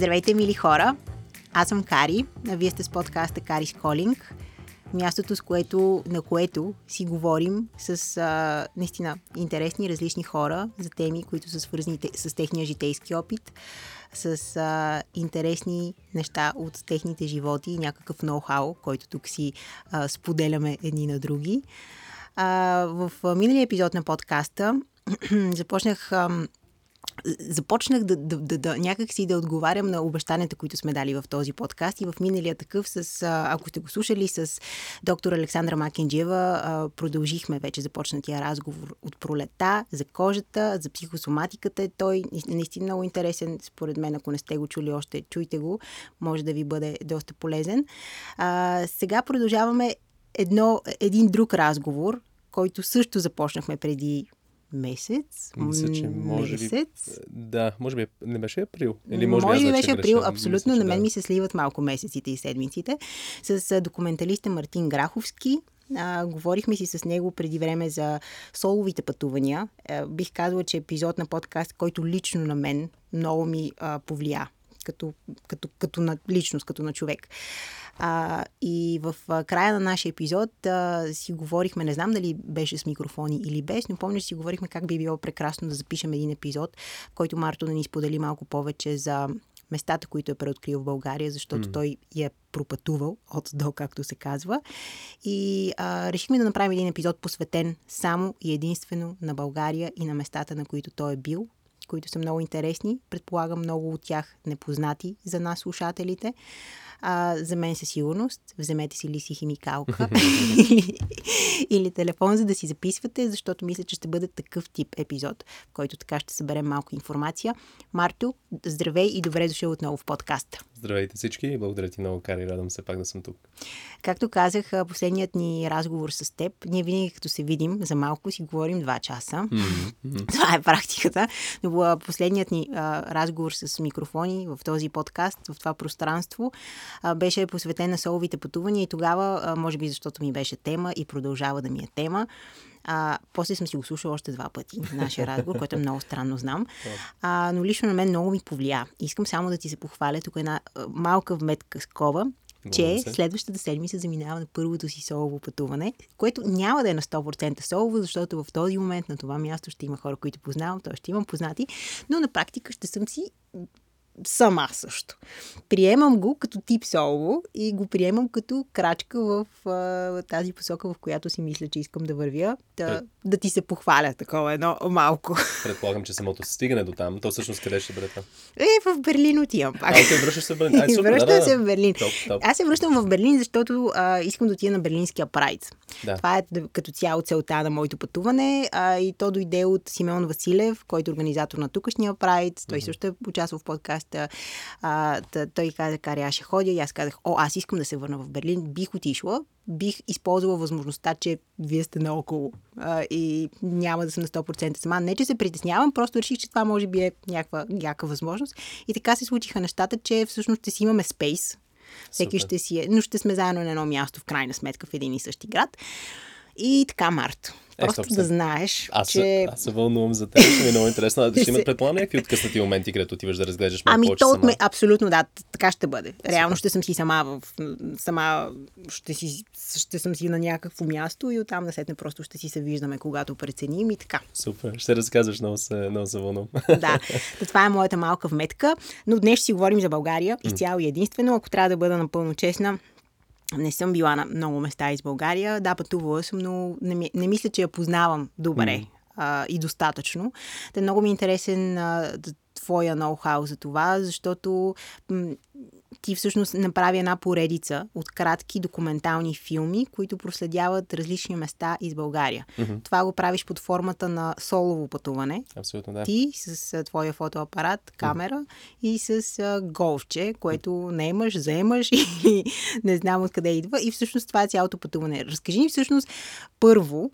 Здравейте, мили хора! Аз съм Кари, а вие сте с подкаста Карис Колинг. Мястото, с което, на което си говорим с а, наистина интересни, различни хора за теми, които са свързани с техния житейски опит, с а, интересни неща от техните животи и някакъв ноу-хау, който тук си а, споделяме едни на други. А, в миналия епизод на подкаста започнах а, започнах да, да, да, да някак си да отговарям на обещанията, които сме дали в този подкаст и в миналия такъв, с, ако сте го слушали, с доктор Александра Макенджиева продължихме вече започнатия разговор от пролета за кожата, за психосоматиката. Той наистина много интересен, според мен, ако не сте го чули още, чуйте го, може да ви бъде доста полезен. А, сега продължаваме едно, един друг разговор, който също започнахме преди месец. Мисля, че може месец. би... Да, може би не беше април. Или може, може би, би беше април, абсолютно. Мисля, на мен да. ми се сливат малко месеците и седмиците. С документалиста Мартин Граховски. А, говорихме си с него преди време за соловите пътувания. А, бих казала, че епизод на подкаст, който лично на мен много ми а, повлия като, като, като на личност, като на човек. А, и в а, края на нашия епизод а, си говорихме, не знам дали беше с микрофони или без, но помня, че си говорихме как би било прекрасно да запишем един епизод, в който Марто да ни сподели малко повече за местата, които е преоткрил в България, защото mm. той я е пропътувал от до, както се казва. И а, решихме да направим един епизод посветен само и единствено на България и на местата, на които той е бил, които са много интересни. Предполагам много от тях непознати за нас, слушателите. А, за мен със сигурност. Вземете си лиси химикалка или, или телефон, за да си записвате, защото мисля, че ще бъде такъв тип епизод, в който така ще съберем малко информация. Марто, здравей и добре дошъл отново в подкаста. Здравейте всички и благодаря ти много, Кари. Радвам се пак да съм тук. Както казах, последният ни разговор с теб, ние винаги като се видим за малко си говорим два часа. Mm-hmm. Това е практиката. Но последният ни а, разговор с микрофони в този подкаст, в това пространство, а, беше посветен на соловите пътувания и тогава, а, може би защото ми беше тема и продължава да ми е тема, а, после съм си го слушала още два пъти, нашия разговор, който е много странно, знам. А, но лично на мен много ми повлия. Искам само да ти се похваля тук една малка вметка скова, че следващата седмица заминава на първото си солово пътуване, което няма да е на 100% солово, защото в този момент на това място ще има хора, които познавам, т.е. ще имам познати, но на практика ще съм си сама също. Приемам го като тип соло и го приемам като крачка в а, тази посока, в която си мисля, че искам да вървя. Да, Пред... да ти се похваля такова едно малко. Предполагам, че самото стигане до там. То всъщност къде ще бъде това? Е, в Берлин отивам пак. А, okay, връщаш се в Берлин. Ай, супер, Връщам да, да, се в Берлин. Топ, топ. Аз се връщам в Берлин, защото а, искам да отида на Берлинския прайд. Да. Това е като цяло целта на моето пътуване. А, и то дойде от Симеон Василев, който е организатор на тукашния прайд. Той mm-hmm. също е участвал в подкаста. А, тъ, той каза, кари, аз ще ходя. И аз казах, о, аз искам да се върна в Берлин. Бих отишла, бих използвала възможността, че вие сте наоколо а, и няма да съм на 100% сама. Не, че се притеснявам, просто реших, че това може би е някаква, някаква възможност. И така се случиха нещата, че всъщност ще си имаме спейс. Всеки ще си е, но ще сме заедно на едно място, в крайна сметка, в един и същи град. И така, Марто. Просто Е, да знаеш, аз, че... аз се вълнувам за теб, ми е много интересно. Ще Се- има предполагам някакви откъснати моменти, където отиваш да разглеждаш малко Ами повече то сама. абсолютно да, така ще бъде. Реално ще съм си сама в, сама, ще, си, ще съм си на някакво място и оттам насетне просто ще си се виждаме, когато преценим и така. Супер, ще разказваш, много се, много се вълнувам. Да, това е моята малка вметка, но днес ще си говорим за България изцяло и единствено. Ако трябва да бъда напълно честна, не съм била на много места из България. Да, пътувала съм, но не, ми, не мисля, че я познавам добре а, и достатъчно. Та много ми е интересен а, твоя ноу-хау за това, защото м- ти всъщност направи една поредица от кратки документални филми, които проследяват различни места из България. Мгм. Това го правиш под формата на солово пътуване. Абсолютно, да. Ти с а, твоя фотоапарат, камера и с а, голфче, което не имаш, заемаш и не знам откъде идва. И всъщност това е цялото пътуване. Разкажи ни всъщност първо,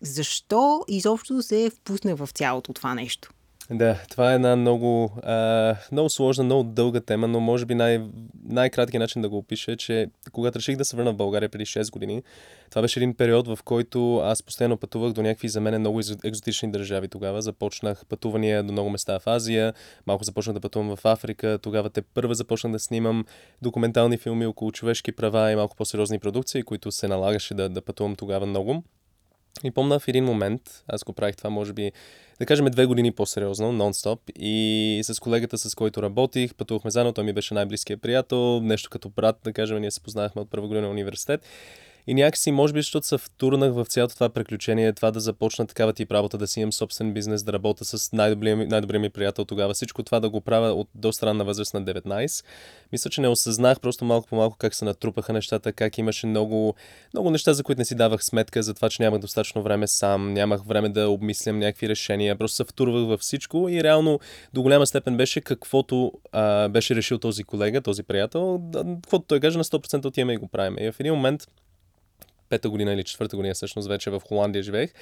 защо изобщо се впусне в цялото това нещо? Да, това е една много, а, много сложна, много дълга тема, но може би най- най-краткият начин да го опиша е, че когато реших да се върна в България преди 6 години, това беше един период, в който аз постоянно пътувах до някакви за мен много екзотични държави тогава. Започнах пътувания до много места в Азия, малко започнах да пътувам в Африка, тогава те първа започнах да снимам документални филми около човешки права и малко по-сериозни продукции, които се налагаше да, да пътувам тогава много. И помня в един момент, аз го правих това може би, да кажем две години по-сериозно, нон-стоп. И с колегата, с който работих, пътувахме заедно, той ми беше най-близкият приятел, нещо като брат, да кажем, ние се познахме от първа година университет. И някакси, може би, защото се втурнах в цялото това приключение, това да започна такава тип работа, да си имам собствен бизнес, да работя с най-добрия най-добрия ми приятел тогава. Всичко това да го правя от до странна възраст на 19. Мисля, че не осъзнах просто малко по малко как се натрупаха нещата, как имаше много, много неща, за които не си давах сметка, за това, че нямах достатъчно време сам, нямах време да обмислям някакви решения, просто се втурвах във всичко и реално до голяма степен беше каквото а, беше решил този колега, този приятел, каквото той каже на 100% отиваме и го правим. И в един момент пета година или четвърта година всъщност вече в Холандия живеех.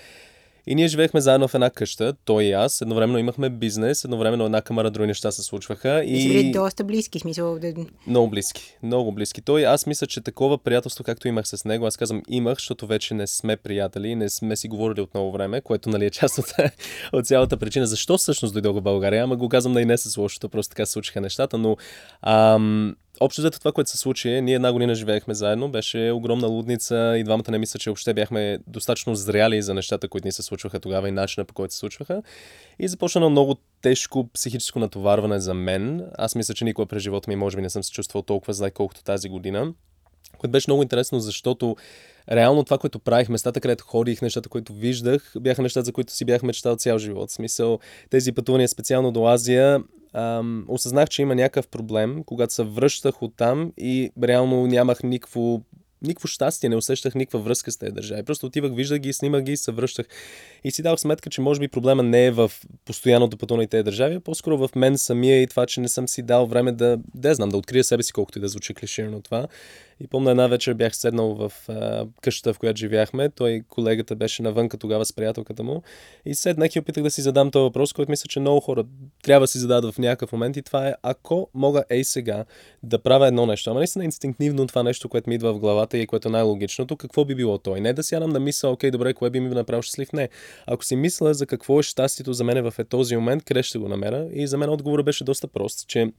И ние живеехме заедно в една къща, той и аз. Едновременно имахме бизнес, едновременно една камера други неща се случваха. И... Били доста близки, смисъл. Много близки, много близки. Той, аз мисля, че такова приятелство, както имах с него, аз казвам имах, защото вече не сме приятели, не сме си говорили от много време, което нали е част от, от цялата причина. Защо всъщност дойдох в България? Ама го казвам да и не с лошото, просто така се случиха нещата, но ам, Общо взето това, което се случи, ние една година живеехме заедно, беше огромна лудница и двамата не мисля, че въобще бяхме достатъчно зряли за нещата, които ни се случваха тогава и начина по който се случваха. И започна едно много тежко психическо натоварване за мен. Аз мисля, че никога през живота ми може би не съм се чувствал толкова зле, колкото тази година. Което беше много интересно, защото реално това, което правих, местата, където ходих, нещата, които виждах, бяха нещата, за които си бях мечтал цял живот. В смисъл, тези пътувания специално до Азия, ам, осъзнах, че има някакъв проблем, когато се връщах от там и реално нямах никакво никакво щастие, не усещах никаква връзка с тези държави. Просто отивах, виждах ги, снимах ги и се връщах. И си дах сметка, че може би проблема не е в постоянното пътуване тези държави, а по-скоро в мен самия и това, че не съм си дал време да, да знам, да открия себе си, колкото и да звучи клиширано това. И помня една вечер бях седнал в а, къщата, в която живяхме. Той, колегата, беше навънка тогава с приятелката му. И седнах и опитах да си задам този въпрос, който мисля, че много хора трябва да си зададат в някакъв момент. И това е, ако мога ей сега да правя едно нещо, ама наистина инстинктивно това нещо, което ми идва в главата и което е най-логичното, какво би било той? Не да сядам да мисля, окей, добре, кое би ми направил щастлив? Не. Ако си мисля за какво е щастието за мен в е този момент, къде ще го намеря? И за мен отговорът беше доста прост, че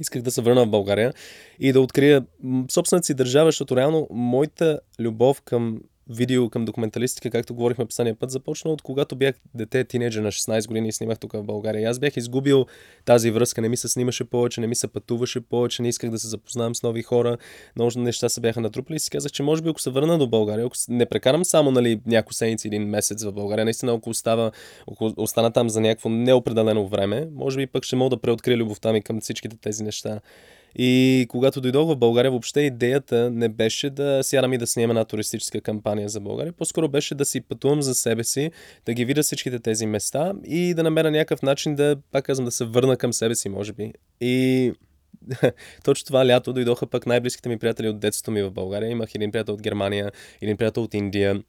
исках да се върна в България и да открия собствената си държава, защото реално моята любов към видео към документалистика, както говорихме последния път, започна от когато бях дете, тинейджър на 16 години и снимах тук в България. И аз бях изгубил тази връзка, не ми се снимаше повече, не ми се пътуваше повече, не исках да се запознавам с нови хора, много неща се бяха натрупали и си казах, че може би ако се върна до България, ако не прекарам само нали, няколко седмици, един месец в България, наистина ако остава, ако остана там за някакво неопределено време, може би пък ще мога да преоткрия любовта ми към всичките тези неща. И когато дойдох в България, въобще идеята не беше да сядам и да снимам една туристическа кампания за България. По-скоро беше да си пътувам за себе си, да ги видя всичките тези места и да намеря някакъв начин да, пак казвам, да се върна към себе си, може би. И точно това лято дойдоха пък най-близките ми приятели от детството ми в България. Имах един приятел от Германия, един приятел от Индия,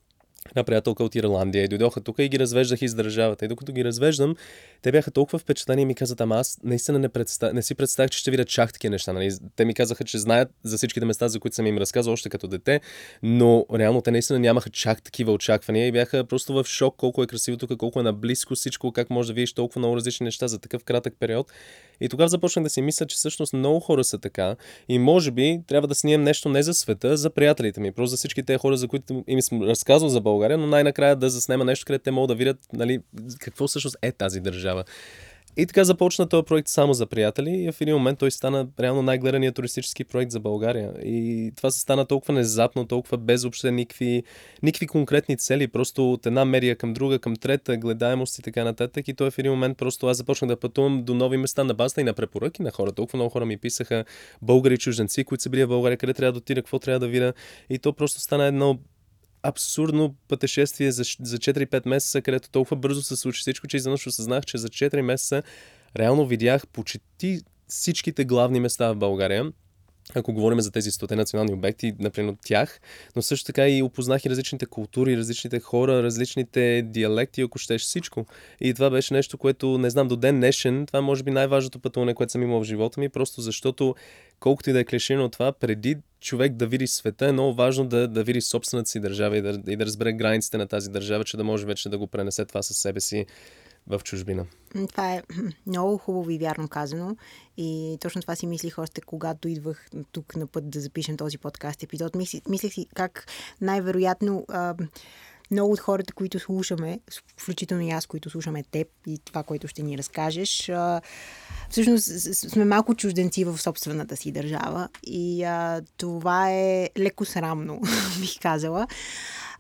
една приятелка от Ирландия и дойдоха тук и ги развеждах из държавата. И докато ги развеждам, те бяха толкова впечатлени и ми казват, ама аз наистина не, представ... не си представях, че ще видя чак такива неща. Нали? Те ми казаха, че знаят за всичките места, за които съм им разказал още като дете, но реално те наистина нямаха чак такива очаквания и бяха просто в шок колко е красиво тук, колко е наблизко всичко, как може да видиш толкова много различни неща за такъв кратък период. И тогава започнах да си мисля, че всъщност много хора са така и може би трябва да снимам нещо не за света, за приятелите ми, просто за всички тези хора, за които им съм разказал за България, но най-накрая да заснема нещо, където те могат да видят нали, какво всъщност е тази държава. И така започна този проект само за приятели и в един момент той стана реално най-гледаният туристически проект за България. И това се стана толкова внезапно, толкова без въобще никакви, никакви конкретни цели, просто от една медия към друга, към трета, гледаемост и така нататък. И той в един момент просто аз започнах да пътувам до нови места на базата и на препоръки на хора. Толкова много хора ми писаха българи чужденци, които са били в България, къде трябва да отида, какво трябва да видя. И то просто стана едно абсурдно пътешествие за, за 4-5 месеца, където толкова бързо се случи всичко, че изведнъж осъзнах, че за 4 месеца реално видях почти всичките главни места в България. Ако говорим за тези стоте национални обекти, например от тях, но също така и опознах и различните култури, различните хора, различните диалекти, ако щеш всичко. И това беше нещо, което не знам до ден днешен, това може би най-важното пътуване, което съм имал в живота ми, просто защото колкото и да е клишено това, преди човек да види света, е много важно да, да види собствената си държава и да, и да разбере границите на тази държава, че да може вече да го пренесе това със себе си в чужбина. Това е много хубаво и вярно казано. И точно това си мислих още когато идвах тук на път да запишем този подкаст епизод. Мислих, си как най-вероятно а, много от хората, които слушаме, включително и аз, които слушаме теб и това, което ще ни разкажеш, всъщност сме малко чужденци в собствената си държава. И това е леко срамно, бих казала.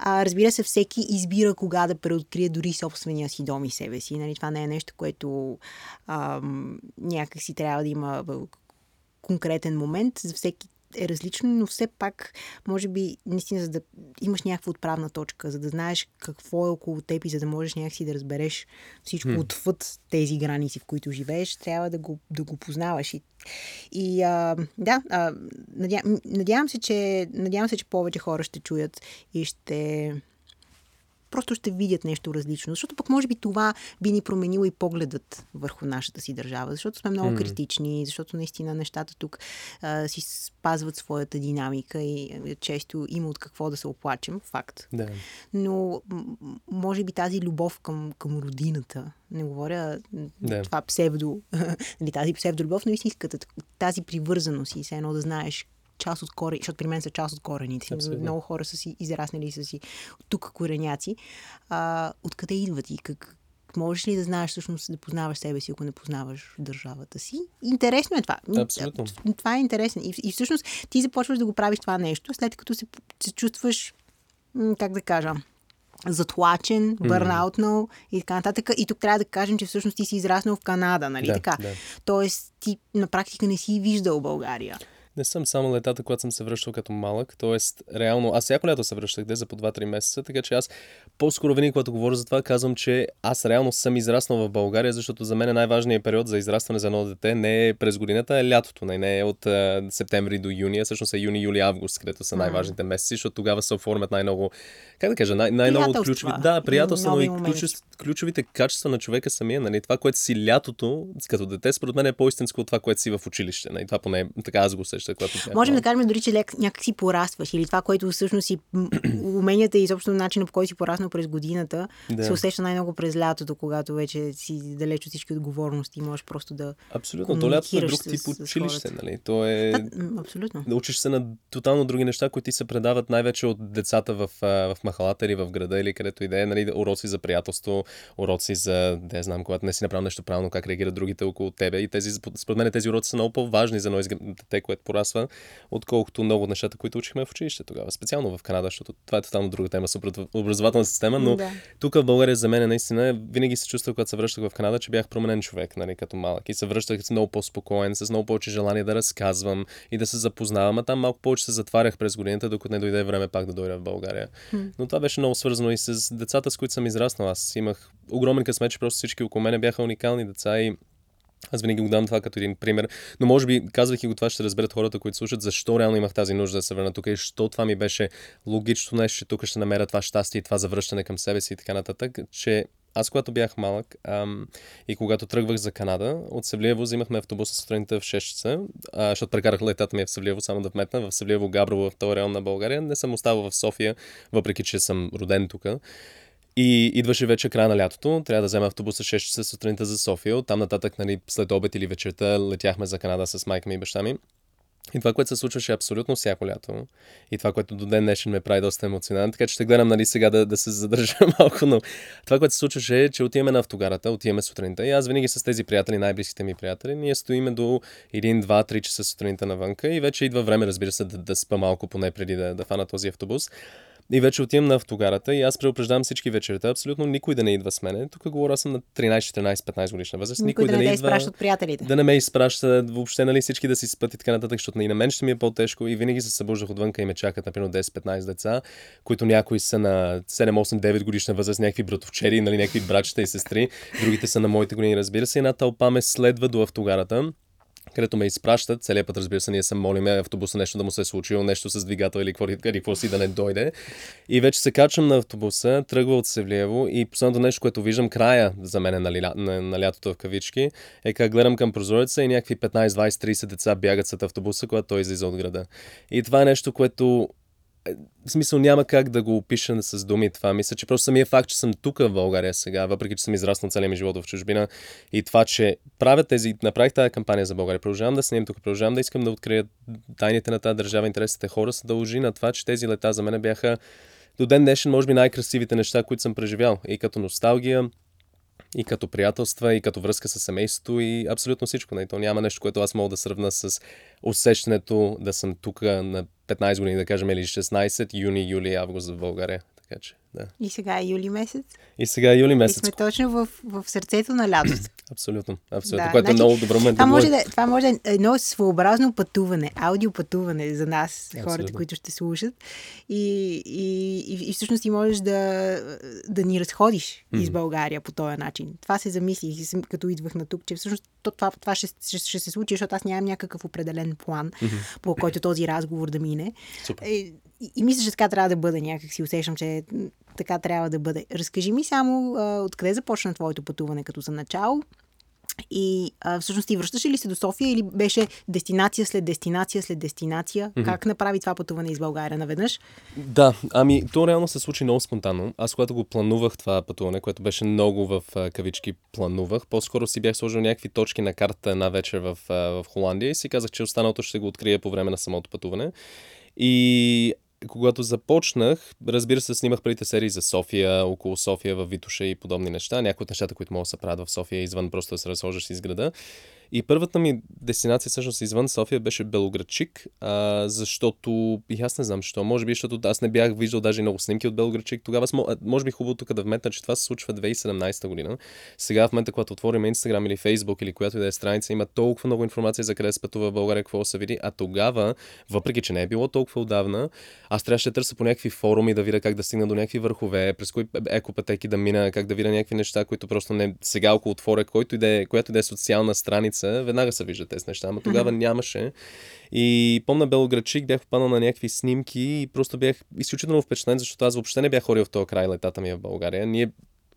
Разбира се, всеки избира кога да преоткрие дори собствения си дом и себе си. Нали, това не е нещо, което а, някак трябва да има конкретен момент. За всеки е различно, но все пак, може би, наистина, за да имаш някаква отправна точка, за да знаеш какво е около теб и за да можеш някакси да разбереш всичко hmm. отвъд тези граници, в които живееш, трябва да го, да го познаваш. И, и а, да, а, надя, надявам, се, че, надявам се, че повече хора ще чуят и ще просто ще видят нещо различно. Защото пък може би това би ни променило и погледът върху нашата си държава. Защото сме много mm. критични, защото наистина нещата тук а, си спазват своята динамика и често има от какво да се оплачем. Факт. Да. Но може би тази любов към, към родината, не говоря да. това псевдо, нали, тази псевдолюбов, но истинската, тази привързаност и все едно да знаеш част от корени, защото при мен са част от корените. Абсолютно. Много хора са си израснали са си тук кореняци. А, откъде идват и как, можеш ли да знаеш всъщност да познаваш себе си, ако не познаваш държавата си? Интересно е това. Абсолютно. Това е интересно. И, и всъщност ти започваш да го правиш това нещо, след като се, се чувстваш, как да кажа, затлачен, бърнаутнал mm. и така нататък. И тук трябва да кажем, че всъщност ти си израснал в Канада, нали да, така? Да. Тоест ти на практика не си виждал България. Не съм само летата, когато съм се връщал като малък. Тоест, реално, аз всяко лято се връщах де за по 2-3 месеца, така че аз по-скоро винаги, когато говоря за това, казвам, че аз реално съм израснал в България, защото за мен е най-важният период за израстване за едно дете не е през годината, е лятото. Не, не е от а, септември до юни, а всъщност е юни, юли, август, където са най-важните месеци, защото тогава се оформят най-много, как да кажа, най- най-много от ключови. Да, приятелства, но и ключов, ключовите качества на човека самия. Нали? Това, което си лятото, като дете, според мен е по-истинско от това, което си в училище. Нали? Това поне така аз го сеща, когато Можем да кажем дори, че някак си порастваш или това, което всъщност си уменията и собствено начина по който си пораснал през годината, да. се усеща най-много през лятото, когато вече си далеч от всички отговорности и можеш просто да. Абсолютно. То лятото е друг тип с, училище, с нали? То е. Да, абсолютно. Да учиш се на тотално други неща, които ти се предават най-вече от децата в, в махалата или в града или където и да е, нали? Уроци за приятелство, уроци за, не знам, когато не си направил нещо правилно, как реагират другите около тебе. И тези, според мен, тези уроци са много по-важни за едно дете, което порасва, отколкото много от нещата, които учихме в училище тогава. Специално в Канада, защото това е тотално друга тема с система, но да. тук в България за мен наистина винаги се чувствах, когато се връщах в Канада, че бях променен човек, нали, като малък. И се връщах с много по-спокоен, с много повече желание да разказвам и да се запознавам. А там малко повече се затварях през годината, докато не дойде време пак да дойда в България. Но това беше много свързано и с децата, с които съм израснал. Аз имах огромен късмет, че просто всички около мене бяха уникални деца и аз винаги го дам това като един пример, но може би, казвайки го това, ще разберат хората, които слушат, защо реално имах тази нужда да се върна тук и защо това ми беше логично нещо, че тук ще намеря това щастие и това завръщане към себе си и така нататък, че аз, когато бях малък ам, и когато тръгвах за Канада, от Севлиево взимахме автобуса сутринта в 6 часа, а, защото прекарах летата ми в Севлиево, само да вметна, в Севлиево Габрово, в този район на България. Не съм оставал в София, въпреки че съм роден тук. И идваше вече края на лятото, трябва да взема автобуса 6 часа сутринта за София, оттам нататък, нали, след обед или вечерта летяхме за Канада с майка ми и баща ми. И това, което се случваше абсолютно всяко лято, и това, което до ден днешен ме прави доста емоционален, така че ще гледам нали, сега да, да се задържа малко, но това, което се случваше е, че отиваме на автогарата, отиваме сутринта и аз винаги с тези приятели, най-близките ми приятели, ние стоиме до 1, 2, 3 часа сутринта навънка и вече идва време, разбира се, да, да спа малко поне преди да, да фана този автобус. И вече отивам на автогарата и аз предупреждавам всички вечерта. Абсолютно никой да не идва с мене. Тук говоря съм на 13, 14, 15 годишна възраст. Никой, никой да, да не, не от приятелите. Да не ме изпраща въобще, нали, всички да си спят и така нататък, защото и на мен ще ми е по-тежко. И винаги се събуждах отвънка и ме чакат, например, 10-15 деца, които някои са на 7, 8, 9 годишна възраст, някакви братовчери, нали, някакви братчета и сестри. Другите са на моите години, разбира се. Една тълпа ме следва до автогарата където ме изпращат. Целият път, разбира се, ние се молиме автобуса нещо да му се е случило, нещо с двигател или какво, си да не дойде. И вече се качвам на автобуса, тръгва от Севлиево и последното нещо, което виждам края за мен на, на, на, на лятото в кавички, е как гледам към прозореца и някакви 15, 20, 30 деца бягат след автобуса, когато той излиза от града. И това е нещо, което в смисъл няма как да го опиша с думи това. Мисля, че просто самия факт, че съм тук в България сега, въпреки че съм израснал целия ми живот в чужбина и това, че правя тези, направих тази кампания за България, продължавам да снимам тук, продължавам да искам да открия тайните на тази държава, интересите хора, се дължи на това, че тези лета за мен бяха до ден днешен, може би най-красивите неща, които съм преживял. И като носталгия, и като приятелства, и като връзка с семейството, и абсолютно всичко. Не? Нали? То няма нещо, което аз мога да сравна с усещането да съм тук на 15 години, да кажем, или 16, юни, юли, август в България. Така че, да. И сега е юли месец. И сега е юли месец. И сме точно в, в сърцето на лятото. абсолютно, абсолютно. Да, което значи, е много добро момент. Това, може да, това може да е едно своеобразно пътуване, аудиопътуване за нас, абсолютно. хората, които ще слушат. И, и, и, и всъщност ти можеш да, да ни разходиш mm-hmm. из България по този начин. Това се замислих, като идвах на тук, че всъщност това, това ще, ще, ще се случи, защото аз нямам някакъв определен план, mm-hmm. по който този разговор да мине. Супер. И, и, и мисля, че така трябва да бъде. Някак си усещам, че така трябва да бъде. Разкажи ми само а, откъде започна твоето пътуване като за начало и а, всъщност ти връщаш ли се до София или беше дестинация след дестинация след дестинация? Mm-hmm. Как направи това пътуване из България наведнъж? Да, ами то реално се случи много спонтанно. Аз когато го планувах това пътуване, което беше много в кавички планувах, по-скоро си бях сложил някакви точки на карта една вечер в, в Холандия и си казах, че останалото ще го открия по време на самото пътуване. И когато започнах, разбира се, снимах първите серии за София, около София, в Витуша и подобни неща. Някои от нещата, които могат да се правят в София, извън просто да се разхождаш из града. И първата ми дестинация всъщност извън София беше Белоградчик, а, защото и аз не знам защо. Може би, защото аз не бях виждал даже много снимки от Белоградчик. Тогава може би хубаво тук да вметна, че това се случва 2017 година. Сега в момента, когато отворим Instagram или Facebook или която и да е страница, има толкова много информация за къде се пътува в България, какво се види. А тогава, въпреки че не е било толкова отдавна, аз трябваше да търся по някакви форуми да видя как да стигна до някакви върхове, през кои екопътеки да мина, как да видя някакви неща, които просто не сега, ако отворя, който и е, която и да е социална страница, седмица, веднага се виждат тези неща, ама тогава mm-hmm. нямаше. И помня Белоградчик, бях попаднал на някакви снимки и просто бях изключително впечатлен, защото аз въобще не бях ходил в този край летата ми в България. Ние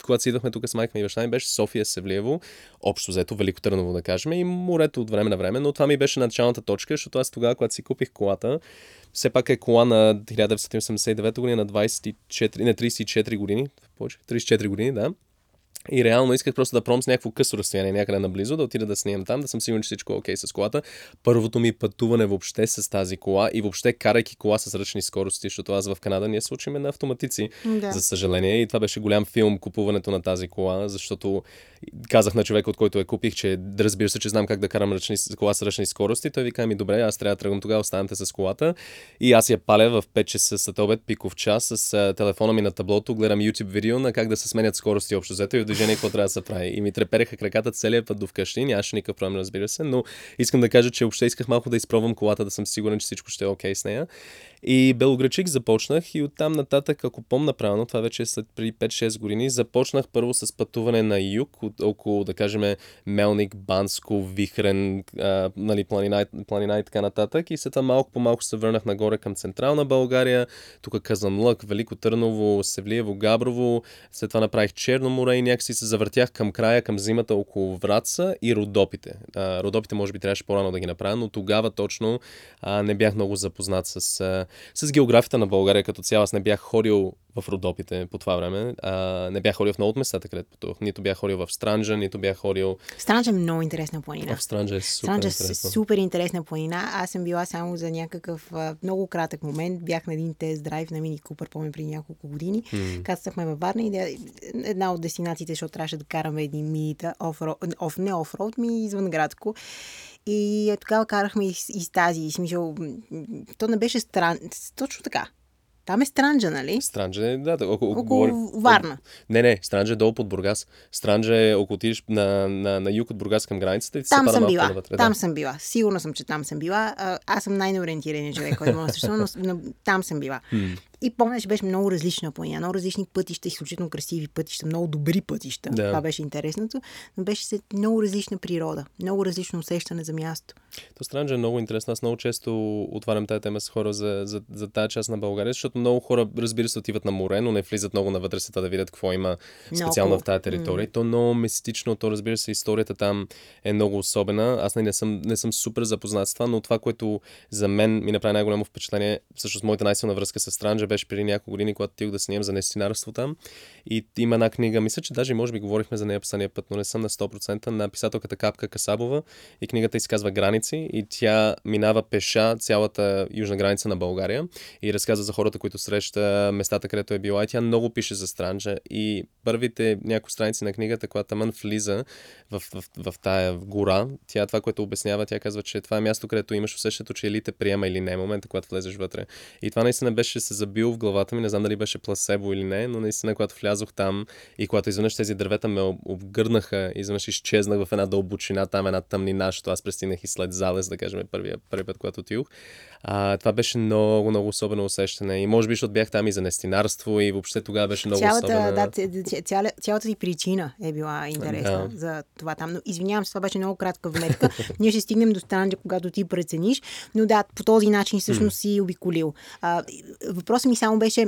когато си идвахме тук с майка ми и баща ми, беше София, Севлиево, общо взето, Велико Търново, да кажем, и морето от време на време, но това ми беше началната точка, защото аз тогава, когато си купих колата, все пак е кола на 1989 година, на 24, не 34 години, повече, 34 години, да. И реално исках просто да пром с някакво късо разстояние някъде наблизо, да отида да снимам там, да съм сигурен, че всичко е окей okay с колата. Първото ми пътуване въобще с тази кола и въобще карайки кола с ръчни скорости, защото аз в Канада ние случиме на автоматици, да. за съжаление. И това беше голям филм, купуването на тази кола, защото казах на човека, от който я купих, че да разбира се, че знам как да карам ръчни, кола с ръчни скорости. Той вика ми, добре, аз трябва да тръгвам тогава, останете с колата. И аз я паля в 5 часа след обед, пиков час, с телефона ми на таблото, гледам YouTube видео на как да се сменят скорости общо взето и движение какво трябва да се прави. И ми трепереха краката целият път до вкъщи, нямаше никакъв проблем, разбира се, но искам да кажа, че въобще исках малко да изпробвам колата, да съм сигурен, че всичко ще е окей okay с нея. И Белограчик започнах и оттам нататък, ако помна правилно, това вече е след преди 5-6 години, започнах първо с пътуване на юг, от, около, да кажем, Мелник, Банско, Вихрен, а, нали, планина, планина и така нататък. И след това малко по малко се върнах нагоре към Централна България, тук Казанлък, Велико Търново, Севлиево, Габрово, след това направих Черно море и някакси се завъртях към края, към зимата около Враца и Родопите. А, Родопите може би трябваше по-рано да ги направя, но тогава точно а, не бях много запознат с, а, с географията на България като цяло. Аз не бях ходил в Родопите по това време. А, не бях ходил в много от местата, където пътувах. Нито бях ходил в Странджа, нито бях ходил... Странджа е много интересна планина. В Странджа е супер Странджа е супер интересна планина. Аз съм била само за някакъв а, много кратък момент. Бях на един тест драйв на Мини Купър, помня преди няколко години. Mm. Кацахме във Варна и една от дестинациите, защото трябваше да караме един минита, оф, не офроуд, ми извън градско. И е, тогава карахме из, из тази, смисъл, то не беше стран... Точно така. Там е Странджа, нали? Странджа е, да. Около, около Варна. Не, не, Странджа е долу под Бургас. Странджа е, ако отидеш на, на, на юг от Бургас към границата и там съм била. Навътре, там да. съм била. Сигурно съм, че там съм била. Аз съм най-неориентираният човек, който може да но, но там съм била. И помня, че беше много различна планина, много различни пътища, изключително красиви пътища, много добри пътища. Да. Това беше интересното, но беше се много различна природа, много различно усещане за място. То Странджа е много интересно. Аз много често отварям тази тема с хора за, за, за тази част на България, защото много хора, разбира се, отиват на море, но не влизат много навътре света да видят какво има специално много. в тази територия. Mm. То много мистично, то разбира се, историята там е много особена. Аз не, не, съм, не съм супер запознат с това, но това, което за мен ми направи най-голямо впечатление, всъщност моята най-силна връзка с Странджа беше преди няколко години, когато тих да снимам за нестинарство там. И има една книга, мисля, че даже може би говорихме за нея последния път, но не съм на 100%, на писателката Капка Касабова. И книгата изказва граници и тя минава пеша цялата южна граница на България и разказва за хората, които среща, местата, където е била. И тя много пише за Странджа. И първите няколко страници на книгата, когато Таман влиза в, в, в, в тая гора, тя това, което обяснява, тя казва, че това е място, където имаш усещането, че или те приема или не, момента, когато влезеш вътре. И това наистина беше се забил в главата ми, не знам дали беше пласебо или не, но наистина, когато влязох там и когато изведнъж тези дървета ме обгърнаха, изведнъж изчезнах в една дълбочина, там една тъмнина, защото аз пристигнах и след залез, да кажем, първия, първи път, когато отидох. А, това беше много, много особено усещане. И може би, защото бях там и за нестинарство и въобще тогава беше много цялата, особено. Да, цяла, цялата ти причина е била интересна да. за това там. Но извинявам се, това беше много кратка вметка. Ние ще стигнем до Странджа, когато ти прецениш. Но да, по този начин всъщност си обиколил. А, въпросът ми само беше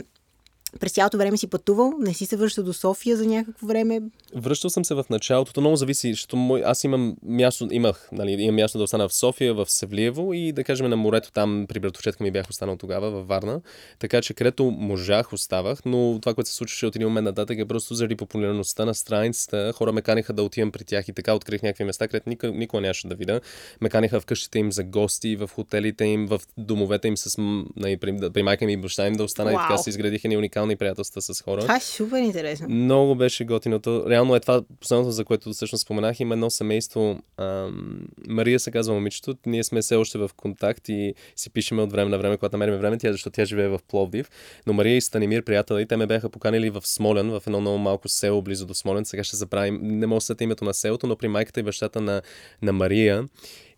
през цялото време си пътувал? Не си се връщал до София за някакво време? Връщал съм се в началото. То много зависи, защото мой, аз имам място, имах, нали, имам място да остана в София, в Севлиево и да кажем на морето там при братовчетка ми бях останал тогава във Варна. Така че където можах, оставах, но това, което се случваше от един момент нататък е просто заради популярността на страницата. Хора ме каниха да отивам при тях и така открих някакви места, където никога, никога нямаше да видя. Ме каниха в къщите им за гости, в хотелите им, в домовете им с нали, при, при майка ми и баща им да остана wow. и така се изградиха ни уникални приятелства с хора. Това е супер интересно. Много беше готиното. Реално е това последното, за което всъщност споменах. Има едно семейство. Ам, Мария се казва момичето. Ние сме все още в контакт и си пишеме от време на време, когато намерим време, тя, защото тя живее в Пловдив. Но Мария и Станимир, приятели, те ме бяха поканили в Смолен, в едно много малко село близо до Смолен. Сега ще забравим, не мога да името на селото, но при майката и бащата на, на Мария.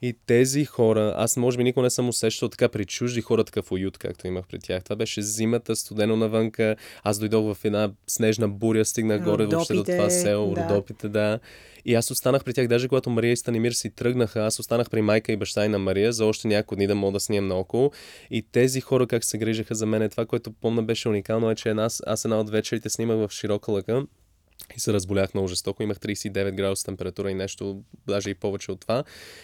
И тези хора, аз може би никога не съм усещал така при чужди хора такъв уют, както имах при тях. Това беше зимата, студено навънка. Аз дойдох в една снежна буря, стигнах горе въобще до това село, да. Родопите, да. И аз останах при тях, даже когато Мария и Станимир си тръгнаха, аз останах при майка и баща и на Мария за още няколко дни да мога да снимам наоколо. И тези хора как се грижаха за мен, това, което помня беше уникално, е, че аз, аз една от вечерите снимах в широка лъка и се разболях много жестоко. Имах 39 градуса температура и нещо, даже и повече от това.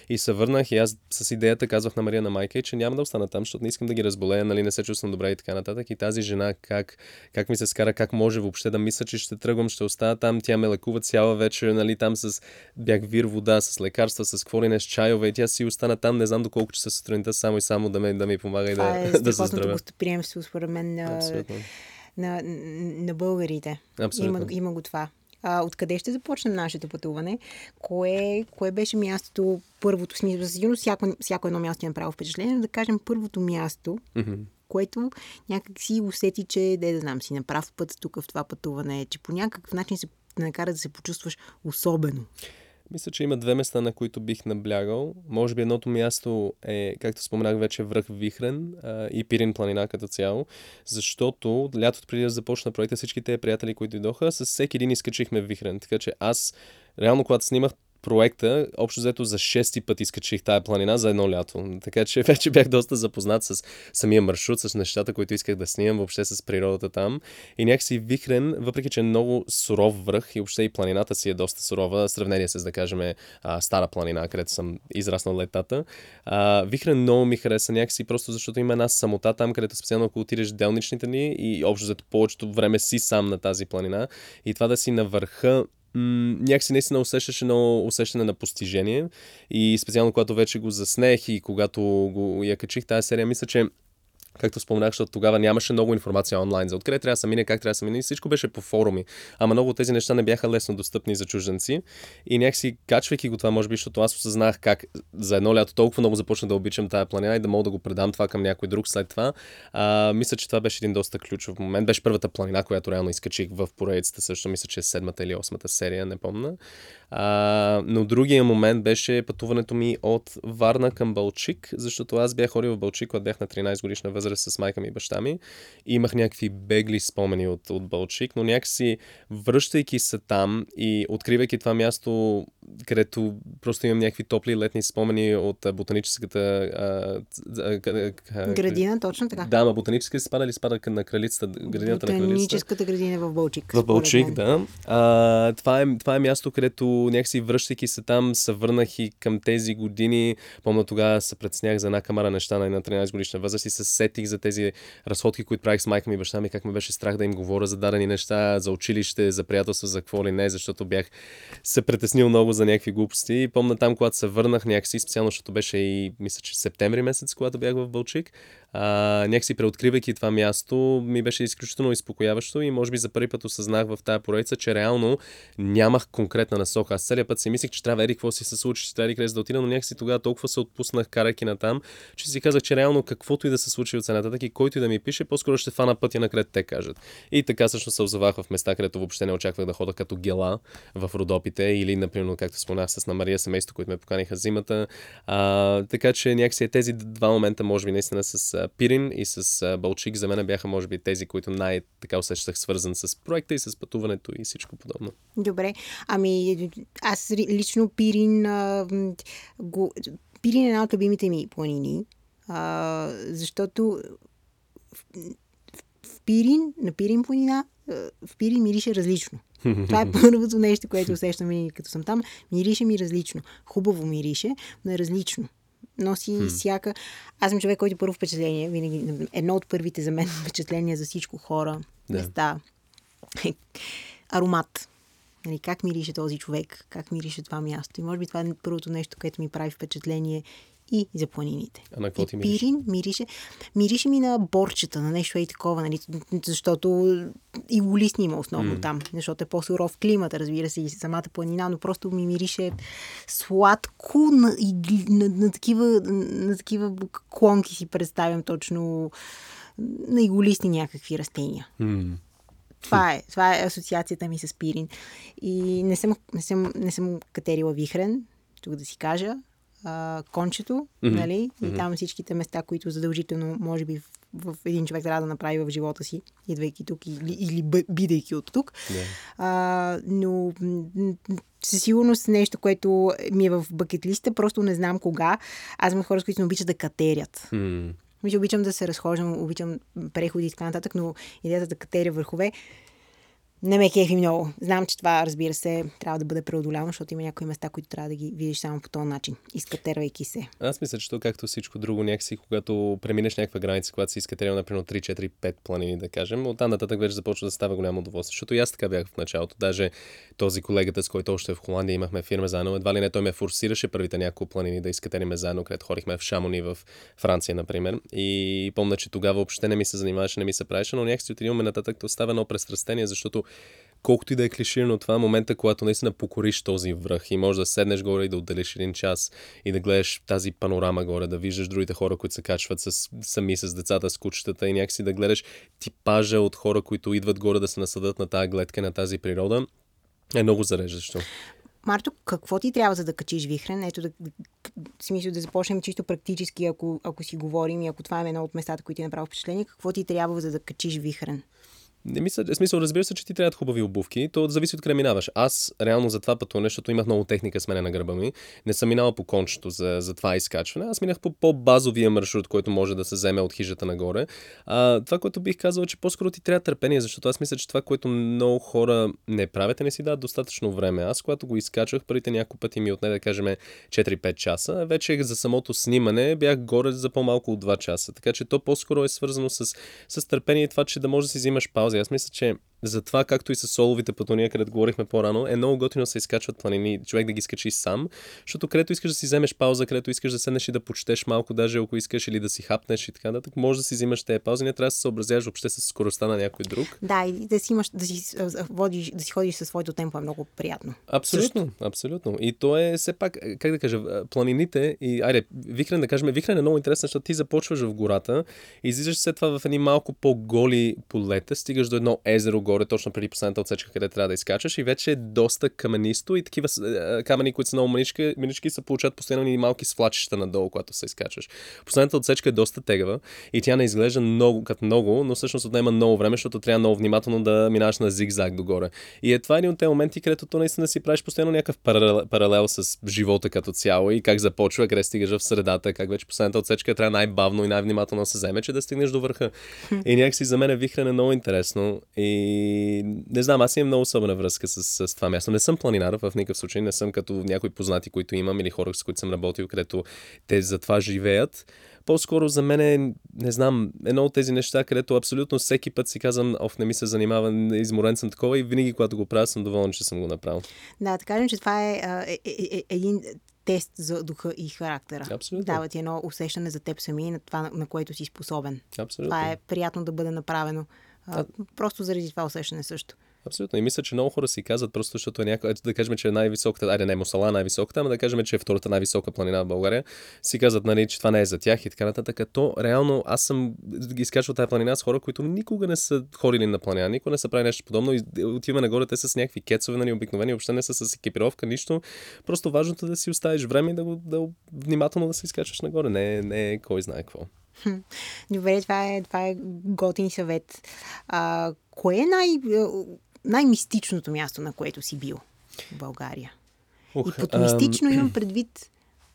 И се върнах и аз с идеята казвах на Мария на майка, че няма да остана там, защото не искам да ги разболея, нали, не се чувствам добре и така нататък. И тази жена как, как ми се скара, как може въобще да мисля, че ще тръгвам, ще остана там. Тя ме лекува цяла вечер, нали, там с бях вир вода, с лекарства, с какво ли не, с чайове. И тя си остана там, не знам доколко часа сутринта, само и само да, ме, да ми помага и да, е, да се здравя. гостоприемство, според мен. Абсолютно на, на българите. Абсолютно. Има, има го това. А, откъде ще започнем нашето пътуване? Кое, кое беше мястото, първото смисъл? За сигурност всяко, всяко едно място е направо впечатление, но да кажем първото място, mm-hmm. което някак си усети, че, да, да знам, си направ път тук в това пътуване, че по някакъв начин се накара да се почувстваш особено. Мисля, че има две места, на които бих наблягал. Може би едното място е, както споменах вече, връх Вихрен а, и Пирин планина като цяло, защото лятото преди да започна проекта, всички тези приятели, които дойдоха, с всеки един изкачихме Вихрен. Така че аз, реално, когато снимах проекта, общо взето за шести път изкачих тая планина за едно лято. Така че вече бях доста запознат с самия маршрут, с нещата, които исках да снимам, въобще с природата там. И някакси Вихрен, въпреки че е много суров връх и въобще и планината си е доста сурова, в сравнение с, да кажем, Стара планина, където съм израснал летата. Вихрен много ми хареса някакси, просто защото има една самота там, където специално ако отидеш делничните ни и общо взето повечето време си сам на тази планина. И това да си на върха някакси наистина усещаше едно усещане на постижение. И специално когато вече го заснех и когато го я качих тази серия, мисля, че както споменах, защото тогава нямаше много информация онлайн за откъде трябва да се мине, как трябва да се мине. Всичко беше по форуми. Ама много от тези неща не бяха лесно достъпни за чужденци. И някакси, качвайки го това, може би, защото аз осъзнах как за едно лято толкова много започна да обичам тази планина и да мога да го предам това към някой друг след това. А, мисля, че това беше един доста ключов момент. Беше първата планина, която реално изкачих в поредицата. Също мисля, че е седмата или осмата серия, не помня. А, но другия момент беше пътуването ми от Варна към Балчик, защото аз бях ходил в Балчик, когато бях на 13 годишна възраст възраст с майка ми и баща ми. И имах някакви бегли спомени от, от Бълчик, но някакси връщайки се там и откривайки това място, където просто имам някакви топли летни спомени от ботаническата а, а, а, градина, точно така. Да, ма ботаническа се спада ли спада на кралицата, градината на кралицата? Ботаническата градина в Бълчик. В Бълчик, да. А, това, е, това е място, където някакси връщайки се там, се върнах и към тези години. Помня тогава се предснях за една камара неща на 13 годишна възраст и се сетих за тези разходки, които правих с майка ми и баща ми, как ме беше страх да им говоря за дадени неща, за училище, за приятелство, за какво ли не, защото бях се притеснил много за някакви глупости. И помня там, когато се върнах някакси, специално, защото беше и, мисля, че септември месец, когато бях в Бълчик, а, някакси преоткривайки това място, ми беше изключително изпокояващо и може би за първи път осъзнах в тази поредица, че реално нямах конкретна насока. Аз целият път си мислех, че трябва еди какво си се случи, че трябва къде да отида, но някакси тогава толкова се отпуснах, карайки на там, че си казах, че реално каквото и да се случи от цената, и който и да ми пише, по-скоро ще фана пътя на където те кажат. И така всъщност се озовах в места, където въобще не очаквах да хода като гела в Родопите или, например, както споменах с на Мария семейство, които ме поканиха зимата. А, така че някакси тези два момента, може би наистина с Пирин и с Балчик за мен бяха, може би, тези, които най-така усещах свързан с проекта и с пътуването и всичко подобно. Добре. Ами, аз лично Пирин а, го... Пирин е една от любимите ми планини, а, защото в, в Пирин, на Пирин планина, в Пирин мирише различно. Това е първото нещо, което усещам като съм там. Мирише ми различно. Хубаво мирише, но е различно носи hmm. всяка... Аз съм човек, който първо впечатление, винаги едно от първите за мен впечатления за всичко хора, да. места, аромат. Нали, как мирише този човек, как мирише това място. И може би това е първото нещо, което ми прави впечатление и за планините. А на какво ти мирише? Пирин мирише, мирише ми на борчета, на нещо и такова, нали, защото и голисни има основно mm. там, защото е по-суров климат, разбира се, и самата планина, но просто ми мирише сладко на, и, на, на, такива, на такива клонки си представям точно на иголисни някакви растения. Mm. Това е, това е асоциацията ми с пирин. И не съм, не съм, не съм катерила вихрен, тук да си кажа а, кончето, mm-hmm. нали? И mm-hmm. там всичките места, които задължително, може би, в, в един човек трябва да направи в живота си, идвайки тук или, или бидейки от тук. Yeah. А, но със сигурност нещо, което ми е в бакетлиста, просто не знам кога. Аз съм хора, с които не обичат да катерят. Mm. Обичам да се разхождам, обичам преходи и така нататък, но идеята да катеря върхове не ме кефи много. Знам, че това, разбира се, трябва да бъде преодоляно, защото има някои места, които трябва да ги видиш само по този начин, изкатервайки се. Аз мисля, че то както всичко друго, някакси, когато преминеш някаква граница, когато си изкатерил, например, 3, 4, 5 планини, да кажем, оттам нататък вече започва да става голямо удоволствие. Защото и аз така бях в началото. Даже този колегата, с който още в Холандия имахме фирма заедно, едва ли не той ме форсираше първите няколко планини да изкатериме заедно, където ходихме в Шамони в Франция, например. И помня, че тогава въобще не ми се занимаваше, не ми се правеше, но някакси отидохме нататък, то става едно престрастение, защото колкото и да е клиширано това, момента, когато наистина покориш този връх и можеш да седнеш горе и да отделиш един час и да гледаш тази панорама горе, да виждаш другите хора, които се качват с, сами с децата, с кучетата и някакси да гледаш типажа от хора, които идват горе да се насъдат на тази гледка, на тази природа, е много зареждащо. Марто, какво ти трябва за да качиш вихрен? Ето да, смисъл да започнем чисто практически, ако, ако си говорим и ако това е едно от местата, които ти направи впечатление, какво ти трябва за да качиш вихрен? Не мисля, в смисъл, разбира се, че ти трябват хубави обувки. То зависи от къде минаваш. Аз реално за това пътуване, защото имах много техника с мене на гърба ми, не съм минал по кончето за, за това изкачване. Аз минах по по-базовия маршрут, който може да се вземе от хижата нагоре. А, това, което бих казал, е, че по-скоро ти трябва търпение, защото аз мисля, че това, което много хора не правят, не си дадат достатъчно време. Аз, когато го изкачвах, първите няколко пъти ми отне да кажем 4-5 часа, вече за самото снимане бях горе за по-малко от 2 часа. Така че то по-скоро е свързано с, с търпение и това, че да можеш да си взимаш пауза аз мисля, че затова, както и с соловите пътувания, където говорихме по-рано, е много готино да се изкачват планини, човек да ги скачи сам, защото където искаш да си вземеш пауза, където искаш да седнеш и да почетеш малко, даже ако искаш или да си хапнеш и така нататък, може да си взимаш тези паузи, не трябва да се съобразяваш въобще с скоростта на някой друг. Да, и да си имаш, да си, водиш, да си ходиш със своето темпо е много приятно. Абсолютно, Също. абсолютно. И то е все пак, как да кажа, планините и, айде, Вихрен да кажем, Вихрен е много интересно, защото ти започваш в гората, излизаш след това в едни малко по-голи полета, стигаш до едно езеро нагоре, точно преди последната отсечка, къде трябва да изкачаш и вече е доста каменисто и такива камъни, които са много манички, манички се получават постоянно и малки свлачища надолу, когато се изкачаш. Последната отсечка е доста тегава и тя не изглежда много като много, но всъщност отнема много време, защото трябва много внимателно да минаш на зигзаг догоре. И е това един от тези моменти, където то наистина си правиш постоянно някакъв паралел, паралел с живота като цяло и как започва, къде стигаш в средата, как вече последната отсечка трябва най-бавно и най-внимателно да се вземе, че да стигнеш до върха. И някакси за мен е вихрен е много интересно. И не знам, аз имам много особена връзка с, с това място. Не съм планинар в никакъв случай, не съм като някои познати, които имам или хора, с които съм работил, където те за това живеят. По-скоро за мен е, не знам, едно от тези неща, където абсолютно всеки път си казвам, оф, не ми се занимава, изморен съм такова и винаги, когато го правя, съм доволен, че съм го направил. Да, така че това е, е, е, е един тест за духа и характера. Абсолютно. Дава ти едно усещане за теб сами и на това, на което си способен. Абсолютно. Това е приятно да бъде направено. А, просто заради това усещане също. Абсолютно. И мисля, че много хора си казват, просто защото е някой, ето да кажем, че е най-високата, айде не Мусала най-високата, ама да кажем, че е втората най-висока планина в България, си казват, нали, че това не е за тях и така нататък. То реално аз съм ги изкачвал тази планина с хора, които никога не са ходили на планина, никога не са правили нещо подобно. И отиваме нагоре, те са с някакви кецове, нали, обикновени, въобще не са с екипировка, нищо. Просто важното е да си оставиш време и да, да внимателно да се изкачваш нагоре. Не, не е кой знае какво. Добре, това е, това е готин съвет. А, кое е най, най-мистичното място, на което си бил в България? Ух, и под мистично ам... имам предвид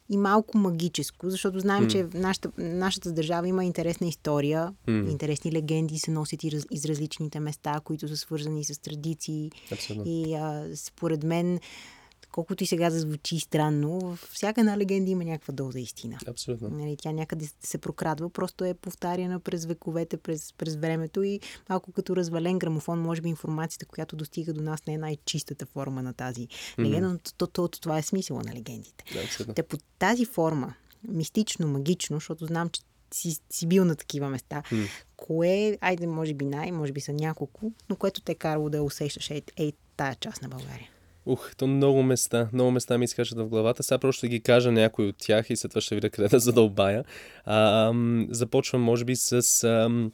и малко магическо, защото знаем, mm. че нашата, нашата държава има интересна история, mm. интересни легенди се носят из, из различните места, които са свързани с традиции. Абсолютно. И а, според мен колкото и сега да звучи странно, във всяка една легенда има някаква доза истина. Абсолютно. Нали, тя някъде се прокрадва, просто е повтаряна през вековете, през, през времето и малко като развален грамофон, може би информацията, която достига до нас не е най-чистата форма на тази легенда, mm-hmm. но то, то, то, това е смисъла на легендите. Да, Те по тази форма, мистично, магично, защото знам, че си, си бил на такива места. Mm. Кое, айде, може би най, може би са няколко, но което те е карало да усещаш е, е тая част на България? Ух, то много места, много места ми изкачат в главата. Сега просто ще ги кажа някои от тях и след това ще видя къде да задълбая. А, ам, започвам, може би, с ам,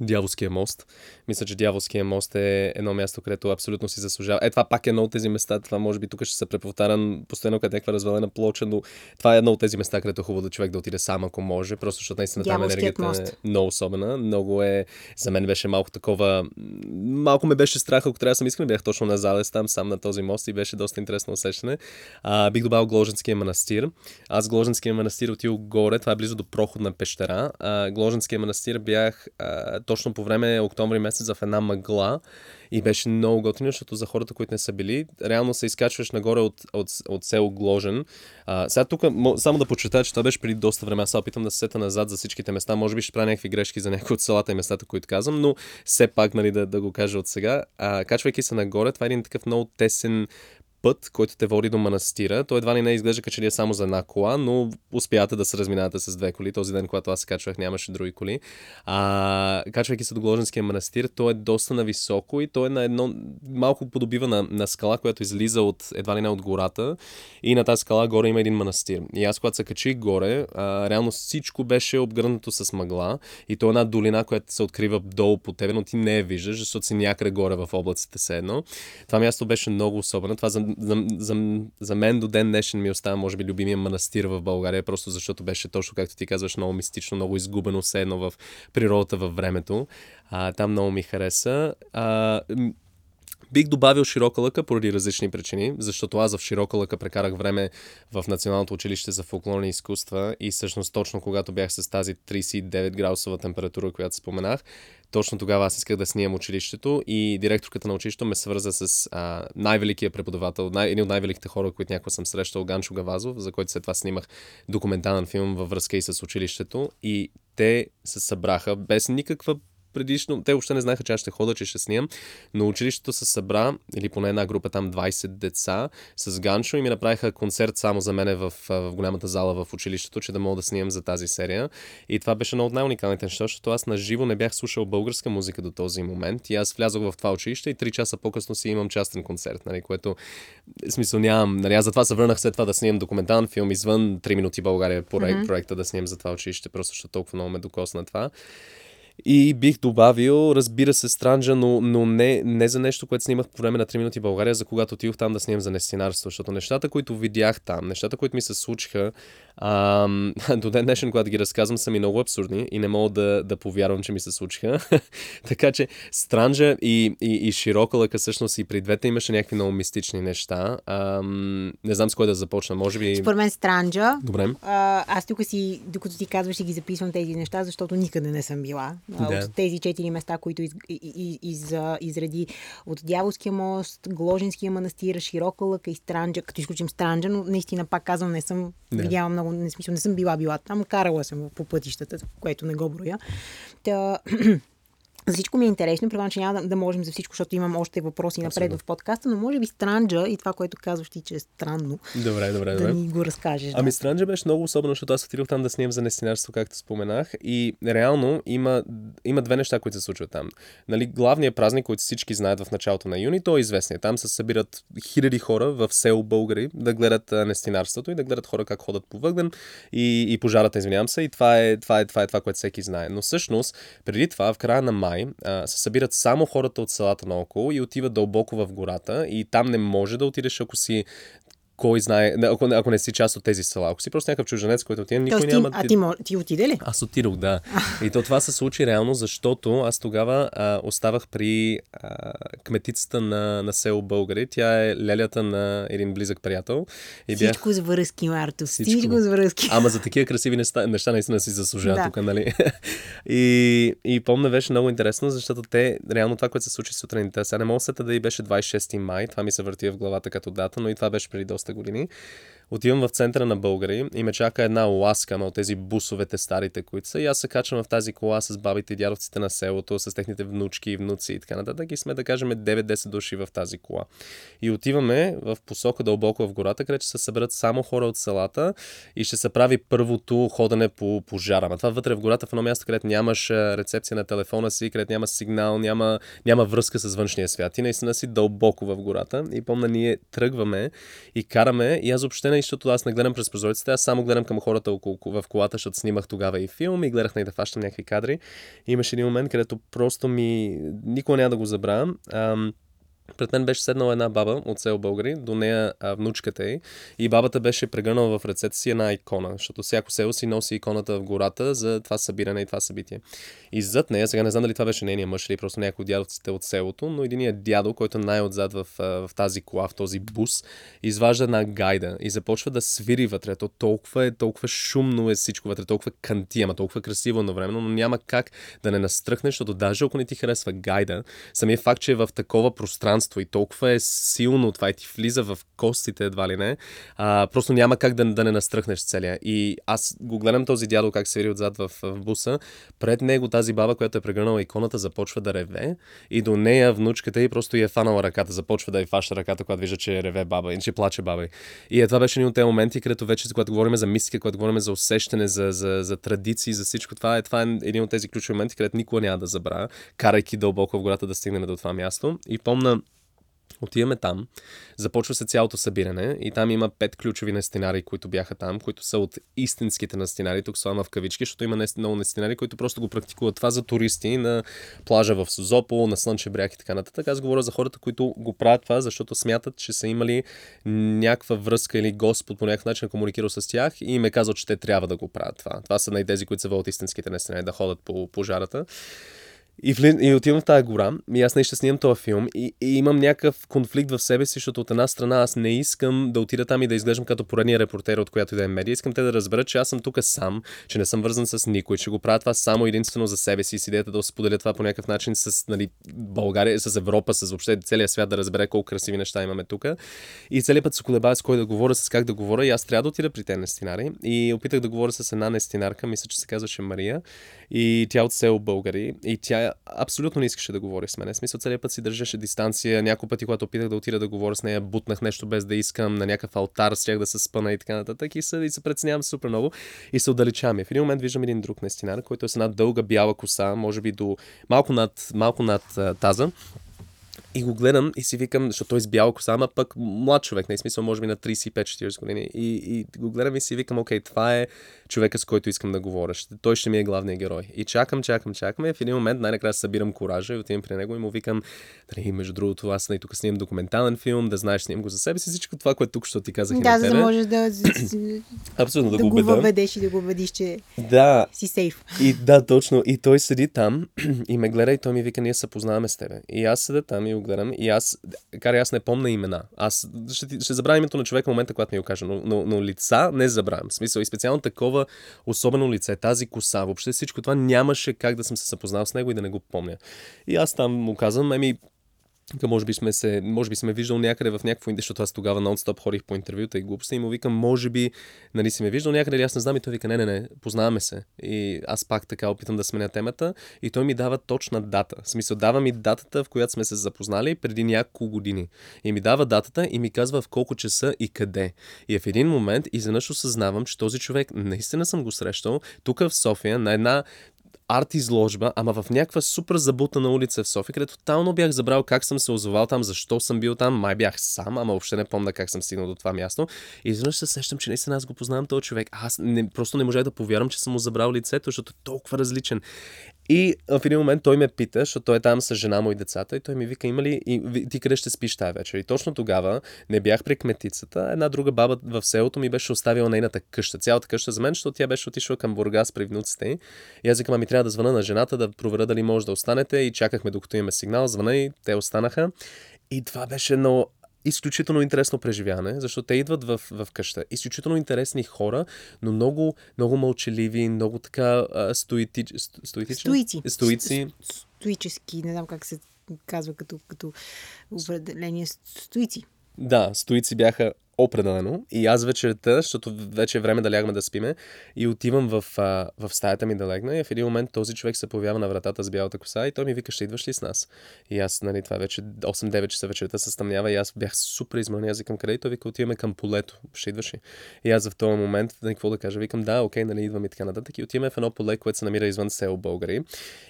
Дяволския мост. Мисля, че Дяволския мост е едно място, където абсолютно си заслужава. Е, това пак е едно от тези места. Това може би тук ще се преповтарям постоянно къде някаква развалена плоча, но това е едно от тези места, където е хубаво да човек да отиде сам, ако може. Просто защото наистина там енергията мост. е много особена. Много е. За мен беше малко такова. Малко ме беше страх, ако трябва да съм искрен. Бях точно на залез там, сам на този мост и беше доста интересно усещане. А, бих добавил Гложенския манастир. Аз Гложенския манастир отил горе. Това е близо до проходна пещера. А, Гложенския манастир бях а, точно по време октомври месец в една мъгла и беше много готино, защото за хората, които не са били, реално се изкачваш нагоре от, от, от село Гложен. А, сега тук, само да почетая, че това беше преди доста време. Аз опитам да се сета назад за всичките места. Може би ще правя някакви грешки за някои от селата и местата, които казвам, но все пак нали, да, да го кажа от сега. А, качвайки се нагоре, това е един такъв много тесен път, който те води до манастира. Той едва ли не изглежда че ли е само за една кола, но успявате да се разминавате с две коли. Този ден, когато аз се качвах, нямаше други коли. А, качвайки се до Гложенския манастир, той е доста нависоко и той е на едно малко подобива на, на скала, която излиза от едва ли не от гората. И на тази скала горе има един манастир. И аз, когато се качих горе, а, реално всичко беше обгърнато с мъгла. И то е една долина, която се открива долу по тебе, но ти не я виждаш, защото си някъде горе в облаците се едно. Това място беше много особено. Това за за, за, за мен до ден днешен ми остава, може би, любимия манастир в България, просто защото беше точно, както ти казваш, много мистично, много изгубено, все едно в природата, във времето. А, там много ми хареса. А, Бих добавил широка лъка поради различни причини, защото аз в широка лъка прекарах време в Националното училище за фолклорни изкуства и всъщност точно когато бях с тази 39 градусова температура, която споменах, точно тогава аз исках да снимам училището и директорката на училището ме свърза с а, най-великия преподавател, най- един от най-великите хора, които някога съм срещал, Ганчо Гавазов, за който след това снимах документален филм във връзка и с училището. И те се събраха без никаква предишно, те въобще не знаеха, че аз ще хода, че ще снимам, но училището се събра, или поне една група там 20 деца с Ганчо и ми направиха концерт само за мене в, в голямата зала в училището, че да мога да снимам за тази серия. И това беше едно от най-уникалните неща, защото аз на живо не бях слушал българска музика до този момент и аз влязох в това училище и 3 часа по-късно си имам частен концерт, нали, което смисъл нямам. Нали, аз затова се върнах след това да снимам документален филм извън 3 минути България проект, mm-hmm. проекта да снимам за това училище, просто защото толкова много ме докосна това. И бих добавил, разбира се, Странджа, но, но не, не за нещо, което снимах по време на 3 минути в България, за когато отидох там да снимам за нестинарство, защото нещата, които видях там, нещата, които ми се случиха, ам, до ден днешен, когато ги разказвам, са ми много абсурдни и не мога да, да повярвам, че ми се случиха. така че Странджа и, и, и Широка лъка, всъщност и при двете имаше някакви много мистични неща. Ам, не знам с кой да започна, може би... Според мен Странджа. Добре. А, аз тук си, докато ти казваш, си ги записвам тези неща, защото никъде не съм била. Да. От тези четири места, които из, из, из, изреди от Дяволския мост, Гложинския манастир, Широка лъка и Странджа, като изключим Странджа, но наистина пак казвам, не съм да. видяла много, не, смисъл, не съм била била там, карала съм по пътищата, което не го броя. Та, За всичко ми е интересно, предполагам, че няма да, да можем за всичко, защото имам още въпроси Абсолютно. напред в подкаста, но може би Странджа и това, което казваш ти, че е странно. Добре, добре, да добре. ни го разкажеш. Ами да. Странджа беше много особено, защото аз отидох там да снимам за нестинарство, както споменах. И реално има, има две неща, които се случват там. Нали, главният празник, който всички знаят в началото на юни, той е известен. Там се събират хиляди хора в село Българи да гледат нестинарството и да гледат хора как ходят по въгън и, и пожарата, извинявам се. И това е това, е, това, е това, което всеки знае. Но всъщност, преди това, в края на май, се събират само хората от селата наоколо и отиват дълбоко в гората и там не може да отидеш, ако си кой знае, ако, ако не си част от тези села. Ако си просто някакъв чужденец, който отиде, никой Тоест, няма... А ти, ти отиде ли? Аз отидох, да. И то това се случи реално, защото аз тогава а, оставах при а, кметицата на, на село Българи. Тя е лелята на един близък приятел. И бях... Всичко с връзки, Марто. Всичко, Всичко с връзки. Ама за такива красиви неща, неща наистина си заслужава да. тук, нали? и, и помня, беше много интересно, защото те, реално това, което се случи сутринта, сега не мога да и беше 26 май, това ми се върти в главата като дата, но и това беше преди доста години. Отивам в центъра на Българи и ме чака една ласка от тези бусовете старите, които са. И аз се качвам в тази кола с бабите и дядовците на селото, с техните внучки и внуци и така нататък. И сме, да кажем, 9-10 души в тази кола. И отиваме в посока дълбоко в гората, където се съберат само хора от селата и ще се прави първото ходене по пожара. А това вътре в гората, в едно място, където нямаш рецепция на телефона си, където няма сигнал, няма, няма връзка с външния свят. И наистина си дълбоко в гората. И помня, ние тръгваме и караме. И аз въобще не защото аз не гледам през прозорците, аз само гледам към хората около, в колата, защото снимах тогава и филм и гледах и да фащам някакви кадри. И имаше един момент, където просто ми... Никога няма да го забравям. Ам пред мен беше седнала една баба от село Българи, до нея а, внучката й и бабата беше прегърнала в ръцете си една икона, защото всяко село си носи иконата в гората за това събиране и това събитие. И зад нея, сега не знам дали това беше нейния мъж или просто някой от дядовците от селото, но единият дядо, който е най-отзад в, в тази кола, в този бус, изважда една гайда и започва да свири вътре. То толкова е, толкова шумно е всичко вътре, толкова канти, ама толкова красиво едновременно, но няма как да не настръхне, защото даже ако не ти харесва гайда, самия факт, че е в такова пространство пространство и толкова е силно това и ти влиза в костите едва ли не, а, просто няма как да, да не настръхнеш целия. И аз го гледам този дядо как се вири отзад в, в буса. Пред него тази баба, която е прегърнала иконата, започва да реве и до нея внучката и просто я е фанала ръката, започва да й фаща ръката, когато вижда, че реве баба и че плаче баба. И е, това беше един от тези моменти, където вече, когато говорим за мистика, когато говорим за усещане, за, за, за традиции, за всичко това, е, това е един от тези ключови моменти, където никога няма да забравя, карайки дълбоко в гората да стигнем до това място. И помна, Отиваме там, започва се цялото събиране и там има пет ключови нестинари, които бяха там, които са от истинските нестинари, тук слама в кавички, защото има много нестинари, които просто го практикуват това за туристи на плажа в Сузопол, на Слънче бряг и така нататък. Аз говоря за хората, които го правят това, защото смятат, че са имали някаква връзка или Господ по някакъв начин комуникирал с тях и им е казал, че те трябва да го правят това. Това са най тези, които са от истинските нестинари, да ходят по пожарата. И, вли... и отивам в тази гора и аз не ще снимам този филм и, и имам някакъв конфликт в себе си, защото от една страна аз не искам да отида там и да изглеждам като поредния репортер от която и да е медия. Искам те да разберат, че аз съм тук сам, че не съм вързан с никой, че го правя това само единствено за себе си с идеята да споделя това по някакъв начин с нали, България, с Европа, с въобще целия свят да разбере колко красиви неща имаме тук. И целият път се колебая с кой да говоря, с как да говоря и аз трябва да отида при тези нестинари. И опитах да говоря с една нестинарка, мисля, че се казваше Мария. И тя от село Българи. И абсолютно не искаше да говори с мен. В смисъл, целият път си държеше дистанция. Няколко пъти, когато опитах да отида да говоря с нея, бутнах нещо без да искам, на някакъв алтар, щях да се спъна и така нататък. И се, и се преценявам супер много и се отдалечавам. И в един момент виждам един друг нестинар, който е с една дълга бяла коса, може би до малко над, малко над таза И го гледам и си викам, защото той е с бяла коса, ама пък млад човек, не смисъл, може би на 35-40 години. И, и го гледам и си викам, окей, това е човека, с който искам да говоря. Той ще ми е главният герой. И чакам, чакам, чакам. И в един момент най-накрая събирам коража и отивам при него и му викам, дали, между другото, аз не тук снимам документален филм, да знаеш, снимам го за себе си, всичко това, което тук ще ти казах. Да, за да можеш да, Абсолютно, да, да го въведеш и да го убедиш, че да. си сейф. И да, точно. И той седи там и ме гледа и той ми вика, ние се познаваме с тебе. И аз седя там и гледам и аз, карай аз не помня имена. Аз ще, ще забравя името на човека в момента, когато ми го кажа, но, но, но лица не забравям. В смисъл и специално такова особено лице, тази коса, въобще всичко това нямаше как да съм се съпознал с него и да не го помня. И аз там му казвам, еми, може би сме се, може би сме виждал някъде в някакво интервю, защото аз тогава нон-стоп ходих по интервюта и глупости и му викам, може би, нали си ме виждал някъде аз не знам и той вика, не, не, не, познаваме се. И аз пак така опитам да сменя темата и той ми дава точна дата. В смисъл, дава ми датата, в която сме се запознали преди няколко години. И ми дава датата и ми казва в колко часа и къде. И в един момент изведнъж осъзнавам, че този човек наистина съм го срещал тук в София на една арт изложба, ама в някаква супер забутана улица в София, където тотално бях забрал как съм се озовал там, защо съм бил там, май бях сам, ама въобще не помня как съм стигнал до това място. И изведнъж се сещам, че наистина аз го познавам този човек. Аз не, просто не можах да повярвам, че съм му забрал лицето, защото е толкова различен. И в един момент той ме пита, защото той е там с жена му и децата, и той ми вика, има ли, и, ти къде ще спиш тази вечер? И точно тогава не бях при кметицата, една друга баба в селото ми беше оставила нейната къща, цялата къща за мен, защото тя беше отишла към Бургас при внуците. И аз викам, ами трябва да звъна на жената, да проверя дали може да останете. И чакахме докато имаме сигнал, звъна и те останаха. И това беше едно изключително интересно преживяване, защото те идват в, в къща. Изключително интересни хора, но много, много мълчаливи, много така стоити, стоитични. Стоици. Стоици. Стоически, не знам как се казва като, като определение. Стоици. Да, стоици бяха Определено. И аз вечерта, защото вече е време да лягаме да спиме, и отивам в, а, в стаята ми да легна. И в един момент този човек се появява на вратата с бялата коса и той ми вика, ще идваш ли с нас? И аз, нали, това вече 8-9 часа вечерта се стъмнява и аз бях супер измънен. Аз викам, къде? И той вика, отиваме към полето. Ще идваш ли? И аз в този момент, да, какво да кажа, викам, да, окей, нали, идвам и така нататък. И отиваме в едно поле, което се намира извън село Българи.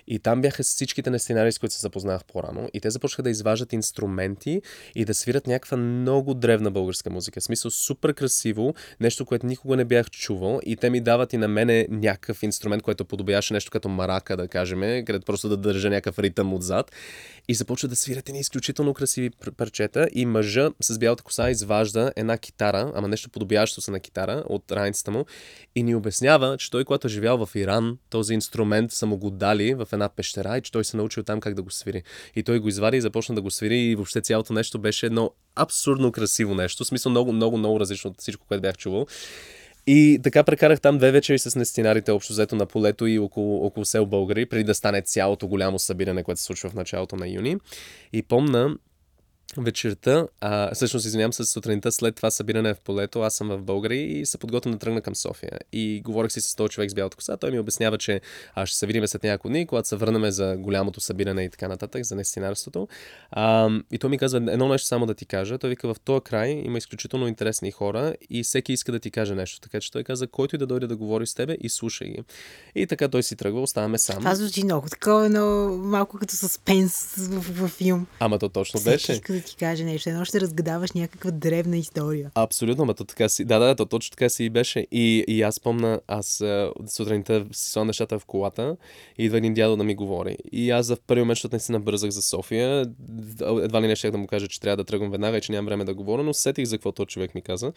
И там бяха всичките на сценари, с които се запознах по-рано. И те започнаха да изваждат инструменти и да свират някаква много древна българска музика. В смисъл супер красиво, нещо, което никога не бях чувал и те ми дават и на мене някакъв инструмент, който подобяваше нещо като марака, да кажем, където просто да държа някакъв ритъм отзад. И започва да свирят едни изключително красиви парчета и мъжа с бялата коса изважда една китара, ама нещо подобяващо се на китара от раницата му и ни обяснява, че той, когато е живял в Иран, този инструмент са му го дали в една пещера и че той се научил там как да го свири. И той го извади и започна да го свири и въобще цялото нещо беше едно абсурдно красиво нещо. В смисъл много, много, много различно от всичко, което бях чувал. И така прекарах там две вечери с нестинарите общо взето на полето и около, около сел Българи, преди да стане цялото голямо събиране, което се случва в началото на юни. И помна, вечерта, а, всъщност извинявам се, сутринта след това събиране в полето, аз съм в България и се подготвям да тръгна към София. И говорих си с този човек с бялата коса, той ми обяснява, че аз ще се видим след няколко дни, когато се върнем за голямото събиране и така нататък, за нестинарството. А, и той ми казва едно нещо само да ти кажа. Той вика, в този край има изключително интересни хора и всеки иска да ти каже нещо. Така че той каза, който и да дойде да говори с тебе и слушай ги. И така той си тръгва, оставаме сам. Това звучи много такова, но малко като съспенс в, в, в филм. Ама то точно беше ти каже нещо. Едно ще разгадаваш някаква древна история. Абсолютно, ма то така си. Да, да, то точно така си и беше. И, и аз помна, аз сутринта си слагам нещата в колата и идва един дядо да ми говори. И аз в първи момент, защото не си набързах за София, едва ли не ще да му кажа, че трябва да тръгвам веднага и че нямам време да говоря, но сетих за какво този човек ми каза.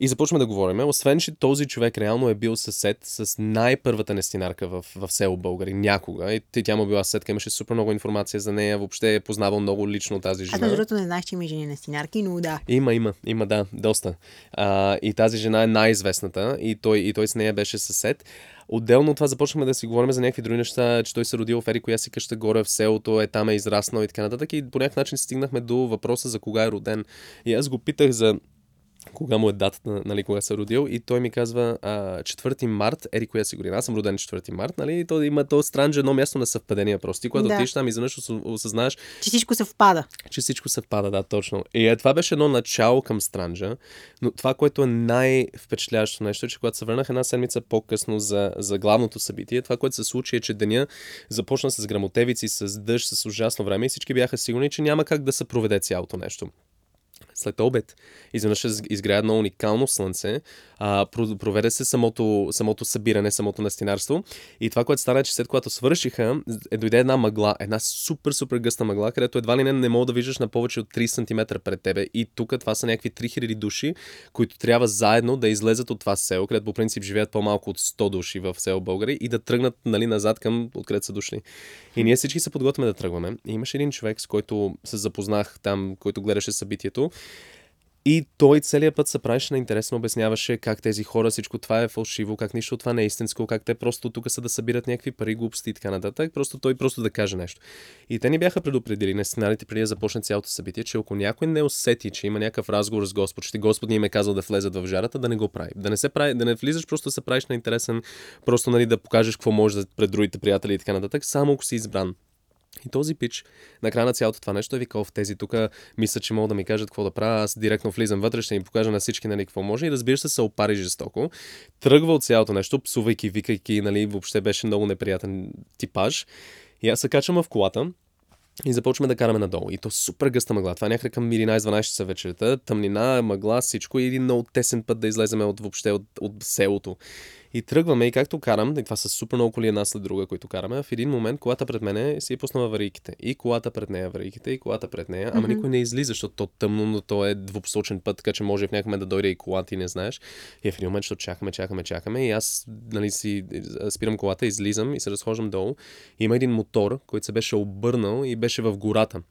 И започваме да говорим. Освен, че този човек реално е бил съсед с най-първата нестинарка в, в село Българи някога. И тя му била съседка, имаше супер много информация за нея. Въобще е познавал много лично тази жена. Аз между другото не знаех, че има жени нестинарки, но да. Има, има, има, да, доста. А, и тази жена е най-известната и той, и той с нея беше съсед. Отделно от това започнахме да си говорим за някакви други неща, че той се родил в Ери, коя си къща горе в селото, е там е израснал и така нататък. И по някакъв начин стигнахме до въпроса за кога е роден. И аз го питах за кога му е датата, нали, кога се е родил. И той ми казва, а, 4 март, ери коя си година. Аз съм роден 4 март, нали? И то има то странже едно място на съвпадения просто. Ти, когато Да. отидеш там, изведнъж ос- осъзнаеш, Че всичко съвпада. че всичко съвпада, да, точно. И е, това беше едно начало към Странджа, но това, което е най-впечатляващо нещо, е, че когато се върнах една седмица по-късно за, за главното събитие, това, което се случи е, че деня започна с грамотевици, с дъжд, с ужасно време и всички бяха сигурни, че няма как да се проведе цялото нещо. След обед, изведнъж из- изгря едно уникално слънце, а, про- проведе се самото, самото събиране, самото настинарство. И това, което стана, е, че след когато свършиха, е, дойде една мъгла, една супер, супер гъста мъгла, където едва ли не не мога да виждаш на повече от 3 см пред тебе. И тук това са някакви 3000 души, които трябва заедно да излезат от това село, където по принцип живеят по-малко от 100 души в село България и да тръгнат нали, назад към откъдето са дошли. И ние всички се подготвяме да тръгваме. И имаше един човек, с който се запознах там, който гледаше събитието. И той целият път се правеше на интересно, обясняваше как тези хора, всичко това е фалшиво, как нищо от това не е истинско, как те просто тук са да събират някакви пари, глупости и така нататък. Просто той просто да каже нещо. И те ни бяха предупредили на сценарите преди да започне цялото събитие, че ако някой не усети, че има някакъв разговор с Господ, че Господ ни им е казал да влезат в жарата, да не го прави. Да не се прави, да не влизаш просто да се правиш на интересен, просто нали, да покажеш какво можеш пред другите приятели и така нататък, само ако си избран. И този пич, на края на цялото това нещо е викал в тези тук, мисля, че могат да ми кажат какво да правя, аз директно влизам вътре, ще им покажа на всички, нали, какво може и разбира се, се опари жестоко. Тръгва от цялото нещо, псувайки, викайки, нали, въобще беше много неприятен типаж. И аз се качвам в колата, и започваме да караме надолу. И то супер гъста мъгла. Това е някъде към 11-12 часа вечерта. Тъмнина, мъгла, всичко и един много тесен път да излеземе от въобще от, от селото. И тръгваме и както карам, и това са супер много коли една след друга, които караме, в един момент колата пред мене си е пуснала аварийките. И колата пред нея аварийките, и колата пред нея. Ама никой не излиза, защото то тъмно, но то е двупосочен път, така че може в някакъв момент да дойде и колата и не знаеш. И в един момент, защото чакаме, чакаме, чакаме. И аз нали, си спирам колата, излизам и се разхождам долу. И има един мотор, който се беше обърнал и беше в гората.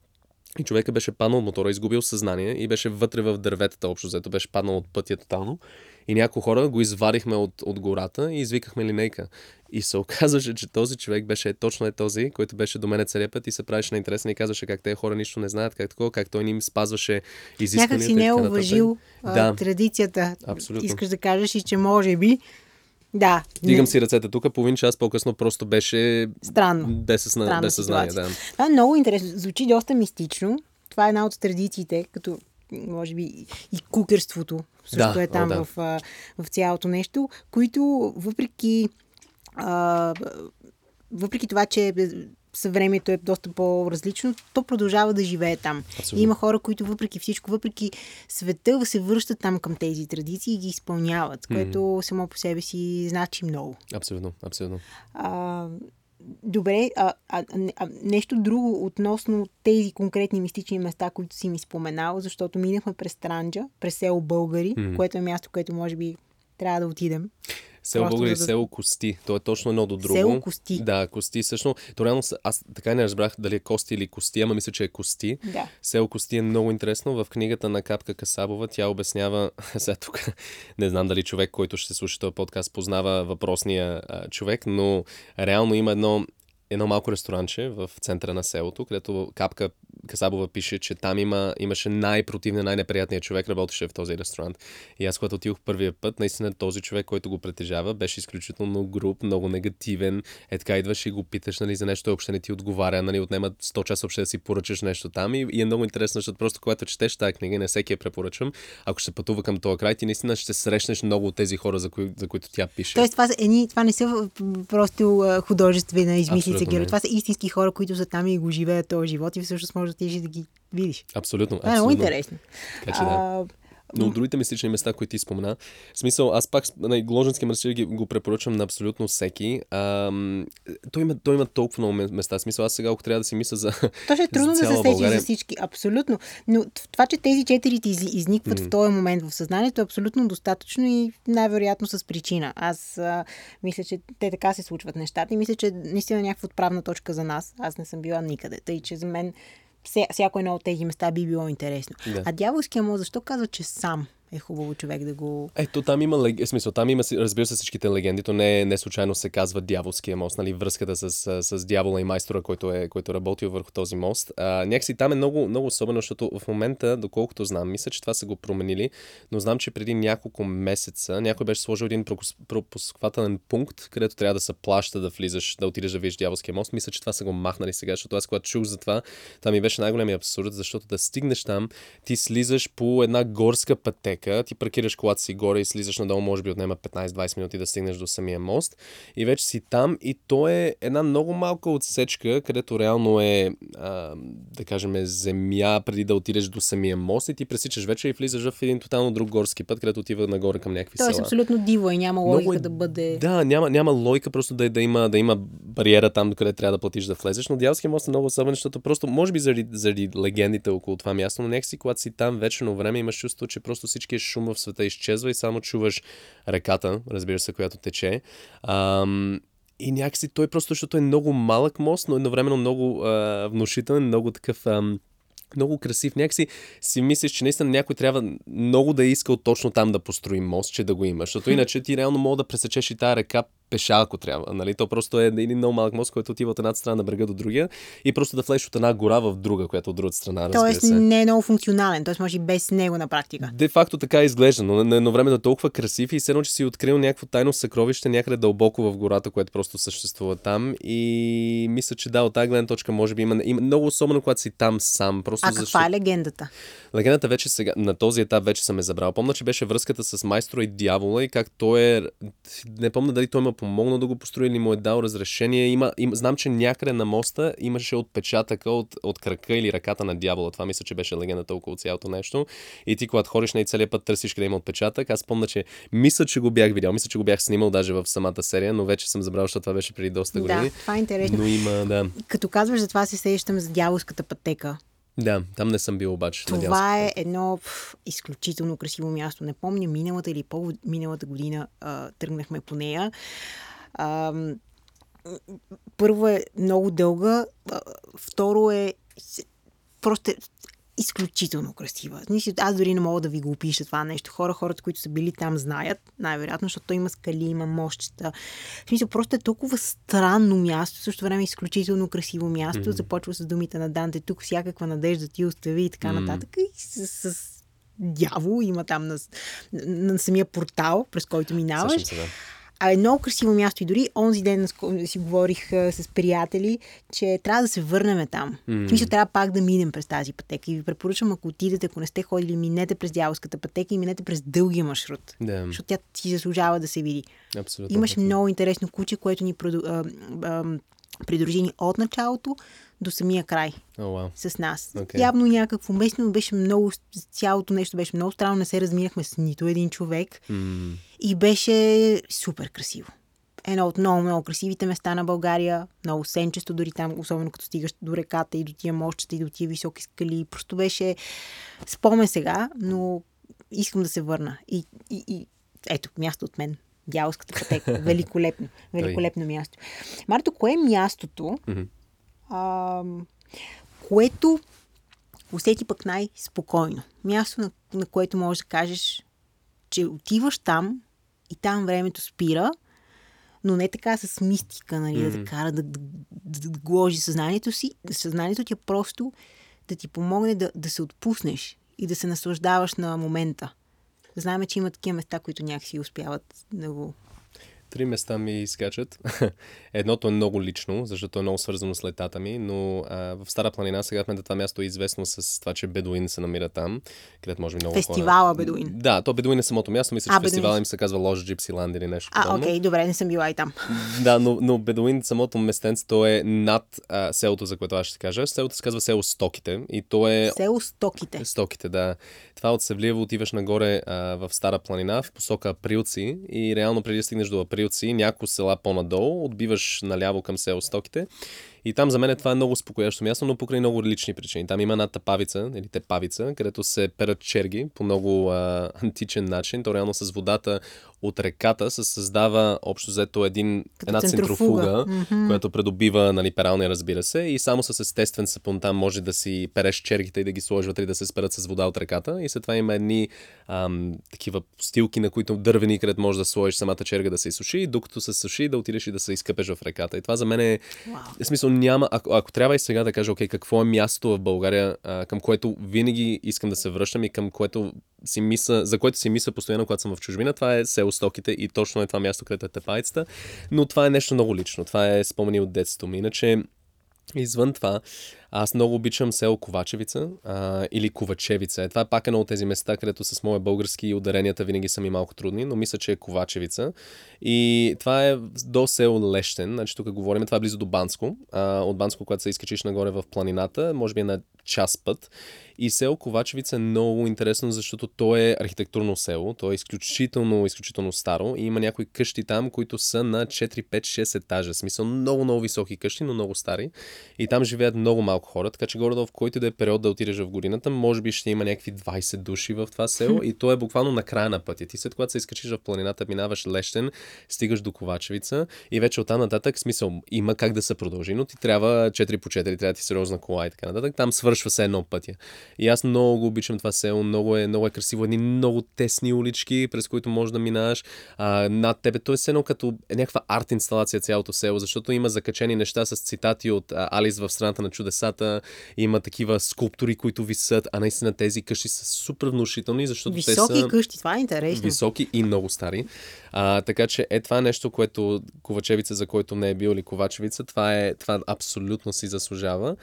И човека беше паднал от мотора, изгубил съзнание и беше вътре в дърветата общо, взето беше паднал от пътя тотално. И някои хора го извадихме от, от гората и извикахме линейка. И се оказаше, че този човек беше точно е този, който беше до мене целият път и се правеше на интересен и казваше как тези хора нищо не знаят, как такова, как той ни им спазваше изискванията. Някак си не е уважил Да. традицията. Абсолютно. Искаш да кажеш и, че може би. Да. Дигам не- си ръцете тук, половин час по-късно просто беше Странно. без, съзна... Странна без съзнание. Да. Това е много интересно. Звучи доста мистично. Това е една от традициите, като може би и кукерството също Да, е там о, да. в, а, в цялото нещо, които въпреки а, въпреки това, че съвремието е доста по-различно, то продължава да живее там. Абсолютно. И има хора, които въпреки всичко, въпреки света, се връщат там към тези традиции и ги изпълняват, което само по себе си значи много. Абсолютно, абсолютно. А, добре, а, а, а, нещо друго относно тези конкретни мистични места, които си ми споменал, защото минахме през Странджа, през село Българи, Мгм. което е място, което може би трябва да отидем. Село Българи, да- село Кости. То е точно едно до друго. Село Кости. Да, Кости. Също, то реално, аз така и не разбрах дали е Кости или Кости, ама мисля, че е Кости. Да. Село Кости е много интересно. В книгата на Капка Касабова тя обяснява, сега тук не знам дали човек, който ще слуша този подкаст, познава въпросния а, човек, но реално има едно, едно малко ресторанче в центъра на селото, където Капка Касабова пише, че там има, имаше най-противния, най-неприятният човек, работеше в този ресторант. И аз, когато отидох първия път, наистина този човек, който го притежава, беше изключително груб, много негативен. Е така идваш и го питаш нали, за нещо, въобще не ти отговаря, нали, отнема 100 часа въобще да си поръчаш нещо там. И, и е много интересно, защото просто когато четеш тази книга, не всеки я препоръчвам, ако ще пътува към този край, ти наистина ще срещнеш много от тези хора, за, кои, за които тя пише. Тоест, това, едни, това не са просто художествена измислица герои. Това са истински хора, които са там и го живеят този живот и всъщност можеш да отидеш да ги видиш. Абсолютно. Това е много интересно. Така че да. А, Но другите мистични места, които ти спомена, в смисъл, аз пак на Гложенски манастир го препоръчвам на абсолютно всеки. Ам, той, има, той има толкова много ме- места. В смисъл, аз сега, ако трябва да си мисля за... То ще е трудно да се България. за всички. Абсолютно. Но това, че тези четири ти из- изникват в този момент в съзнанието, е абсолютно достатъчно и най-вероятно с причина. Аз а, мисля, че те така се случват нещата и мисля, че наистина е някаква отправна точка за нас. Аз не съм била никъде. Тъй, че за мен вся, всяко едно от тези места би било интересно. Да. А дяволския му, защо казва, че сам? Е хубаво човек да го... Ето, там има. Е, смисъл, там има, разбира се, всичките легенди. То не, не случайно се казва Дяволския мост, нали, връзката с, с дявола и майстора, който е, който е работил върху този мост. А, някакси там е много, много особено, защото в момента, доколкото знам, мисля, че това са го променили, но знам, че преди няколко месеца някой беше сложил един пропусквателен пункт, където трябва да се плаща да влизаш, да отидеш да видиш Дяволския мост. Мисля, че това са го махнали сега, защото аз когато чух за това, там ми беше най-големия абсурд, защото да стигнеш там, ти слизаш по една горска пътека, ти паркираш колата си горе и слизаш надолу, може би отнема 15-20 минути да стигнеш до самия мост и вече си там и то е една много малка отсечка, където реално е, а, да кажем, земя преди да отидеш до самия мост и ти пресичаш вече и влизаш в един тотално друг горски път, където отива нагоре към някакви Тоест, села. абсолютно диво и няма логика много е... да бъде... Да, няма, няма логика просто да, да, има, да има бариера там, къде трябва да платиш да влезеш, но Дяволския мост е много особен, защото просто, може би заради, заради легендите около това място, но някакси, когато си там вечерно време, имаш чувство, че просто всички шум в света изчезва и само чуваш реката, разбира се, която тече. Ам, и някакси той просто, защото е много малък мост, но едновременно много а, внушителен, много такъв... Ам, много красив. Някакси си мислиш, че наистина някой трябва много да е искал точно там да построи мост, че да го има. Защото иначе ти реално мога да пресечеш и тази река пеша, ако трябва. Нали? То просто е един много малък мост, който отива от едната страна на брега до другия и просто да влезеш от една гора в друга, която от другата страна. Тоест се. не е много функционален, т.е. може и без него на практика. Де факто така изглежда, но на едно време е толкова красив и все че си открил някакво тайно съкровище някъде дълбоко в гората, което просто съществува там. И мисля, че да, от тази гледна точка може би има, има много особено, когато си там сам. Просто а каква защото... е легендата? Легендата вече сега, на този етап вече съм е забрал. Помня, че беше връзката с майстора и дявола и как той е... Не помня дали той ме помогнал да го построи или му е дал разрешение. Има, им, знам, че някъде на моста имаше отпечатъка от, от крака или ръката на дявола. Това мисля, че беше легендата около цялото нещо. И ти, когато ходиш на и целият път, търсиш къде има отпечатък. Аз помня, че мисля, че го бях видял. Мисля, че го бях снимал даже в самата серия, но вече съм забрал, защото това беше преди доста години. Да, това е интересно. Но има, да. Като казваш за това, се сещам за дяволската пътека. Да, там не съм бил обаче. Това е едно пф, изключително красиво място. Не помня, миналата или по-миналата година а, тръгнахме по нея. А, първо е много дълга, а, второ е просто изключително красива. Аз дори не мога да ви го опиша това нещо. Хора, хората, които са били там, знаят, най-вероятно, защото има скали, има мощчета. В смисъл, просто е толкова странно място, също време изключително красиво място. Mm-hmm. Започва с думите на Данте, тук всякаква надежда ти остави и така mm-hmm. нататък. И с, с дявол има там на, на, на самия портал, през който минаваш. Също, да. А е много красиво място и дори онзи ден си говорих а, с приятели, че трябва да се върнем там. Mm. Мисля, трябва пак да минем през тази пътека. И ви препоръчвам, ако отидете, ако не сте ходили, минете през дяволската пътека и минете през дългия маршрут. Yeah. Защото тя си заслужава да се види. Абсолютно. Имаше много интересно куче, което ни проду... а, от началото до самия край oh, wow. с нас. Okay. Явно някакво местно беше много, цялото нещо беше много странно, не се разминахме с нито един човек mm. и беше супер красиво. Едно от много, много красивите места на България, много сенчесто, дори там, особено като стигаш до реката и до тия мощчета и до тия високи скали. Просто беше спомен сега, но искам да се върна. И, и, и ето, място от мен. Дяволската пътека. Великолепно. Великолепно място. Марто, кое е мястото, mm-hmm а, което усети пък най-спокойно. Място, на, на което можеш да кажеш, че отиваш там и там времето спира, но не така с мистика, нали, mm-hmm. да те кара да, да, да, да гложи съзнанието си. Съзнанието ти е просто да ти помогне да, да се отпуснеш и да се наслаждаваш на момента. Знаем, че има такива места, които някакси успяват да го Три места ми изкачат. Едното е много лично, защото е много свързано с летата ми, но а, в Стара планина сега в това място е известно с това, че Бедуин се намира там, където може би много Фестивала хора... Бедуин. Да, то Бедуин е самото място, мисля, че фестивала им се казва Лож Джипсиланд или нещо А, окей, добре, не съм била и там. да, но, но Бедуин, самото местенце, то е над а, селото, за което аз ще кажа. Селото се казва село Стоките и то е... Село Стоките. Стоките, да. Това от Севлиево отиваш нагоре а, в Стара планина в посока Априлци и реално преди да стигнеш до Априлци, няколко села по-надолу, отбиваш наляво към село Стоките И там за мен това е много успокоящо място, но покрай много лични причини. Там има една тапавица, или тепавица, където се перат черги по много а, античен начин. То реално с водата от реката се създава общо взето един, Като една центрофуга. центрофуга, която придобива нали, пералния, разбира се, и само с естествен сапун там може да си переш чергите и да ги сложиш вътре и да се спрат с вода от реката. И след това има едни ам, такива стилки, на които дървени, където може да сложиш самата черга да се изсуши, докато се суши да отидеш и да се изкъпеш в реката. И това за мен е в смисъл няма, ако, ако трябва и сега да кажа, окей, какво е място в България, а, към което винаги искам да се връщам и към което си мисля, за което си мисля постоянно, когато съм в чужбина, това е село Стоките и точно е това място, където е тепайцата. Но това е нещо много лично. Това е спомени от детството ми. Иначе, Извън това, аз много обичам село Ковачевица а, или Ковачевица. Е, Това е пак едно от тези места, където с моя български ударенията винаги са ми малко трудни, но мисля, че е Ковачевица. И това е до село Лещен. Значи тук говорим, това е близо до Банско. А, от Банско, когато се изкачиш нагоре в планината, може би е на час път. И село Ковачевица е много интересно, защото то е архитектурно село. То е изключително, изключително старо. И има някои къщи там, които са на 4, 5, 6 етажа. В смисъл много, много високи къщи, но много стари. И там живеят много малко хора, така че горе в който да е период да отидеш в годината, може би ще има някакви 20 души в това село и то е буквално на края на пътя. Ти след когато се изкачиш в планината, минаваш Лещен, стигаш до Ковачевица и вече оттам нататък, смисъл, има как да се продължи, но ти трябва 4 по 4, трябва да ти сериозна кола и така нататък. Там свършва се едно пътя. И аз много обичам това село, много е, много е красиво, едни много тесни улички, през които можеш да минаш. А, над тебе, то е едно като е някаква арт инсталация цялото село, защото има закачени неща с цитати от а, Алис в страната на чудесата, има такива скулптури, които висят, а наистина тези къщи са супер внушителни, защото Високи те са къщи, това е интересно. високи и много стари. А, така че е това нещо, което Ковачевица, за който не е бил или Ковачевица, това, е, това абсолютно си заслужава.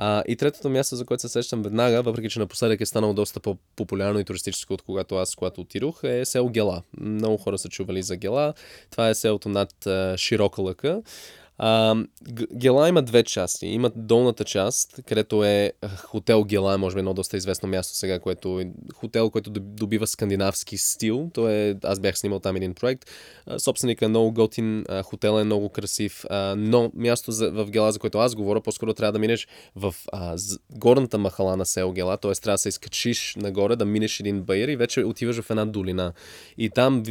А, и третото място, за което се сещам веднага, въпреки че напоследък е станало доста по-популярно и туристическо от когато аз, когато отидох, е село Гела. Много хора са чували за Гела. Това е селото над а, Широка лъка. А, Гела има две части. Има долната част, където е хотел Гела, може би едно доста известно място сега, което е хотел, който доб- добива скандинавски стил. То е, аз бях снимал там един проект. Собственика е много готин, хотел е много красив, но място за, в Гела, за което аз говоря, по-скоро трябва да минеш в а, горната махала на село Гела, т.е. трябва да се изкачиш нагоре, да минеш един баир и вече отиваш в една долина. И там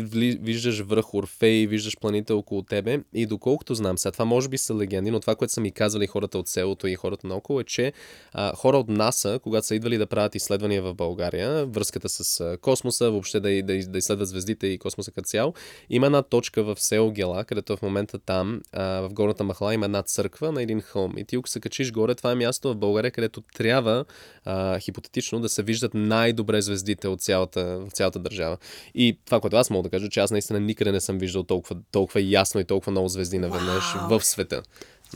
виждаш връх Орфей, виждаш планите около тебе и доколкото знам, сега това може би са легенди, но това, което са ми казали хората от селото и хората наоколо е, че а, хора от НАСА, когато са идвали да правят изследвания в България, връзката с космоса, въобще да, да, да изследват звездите и космоса като цяло, има една точка в село Гела, където в момента там, а, в горната махала, има една църква на един хълм. И ти, ако се качиш горе, това е място в България, където трябва а, хипотетично да се виждат най-добре звездите от цялата, в цялата държава. И това, което аз мога да кажа, че аз наистина никъде не съм виждал толкова, толкова ясно и толкова много звезди наведнъж Вау! в света.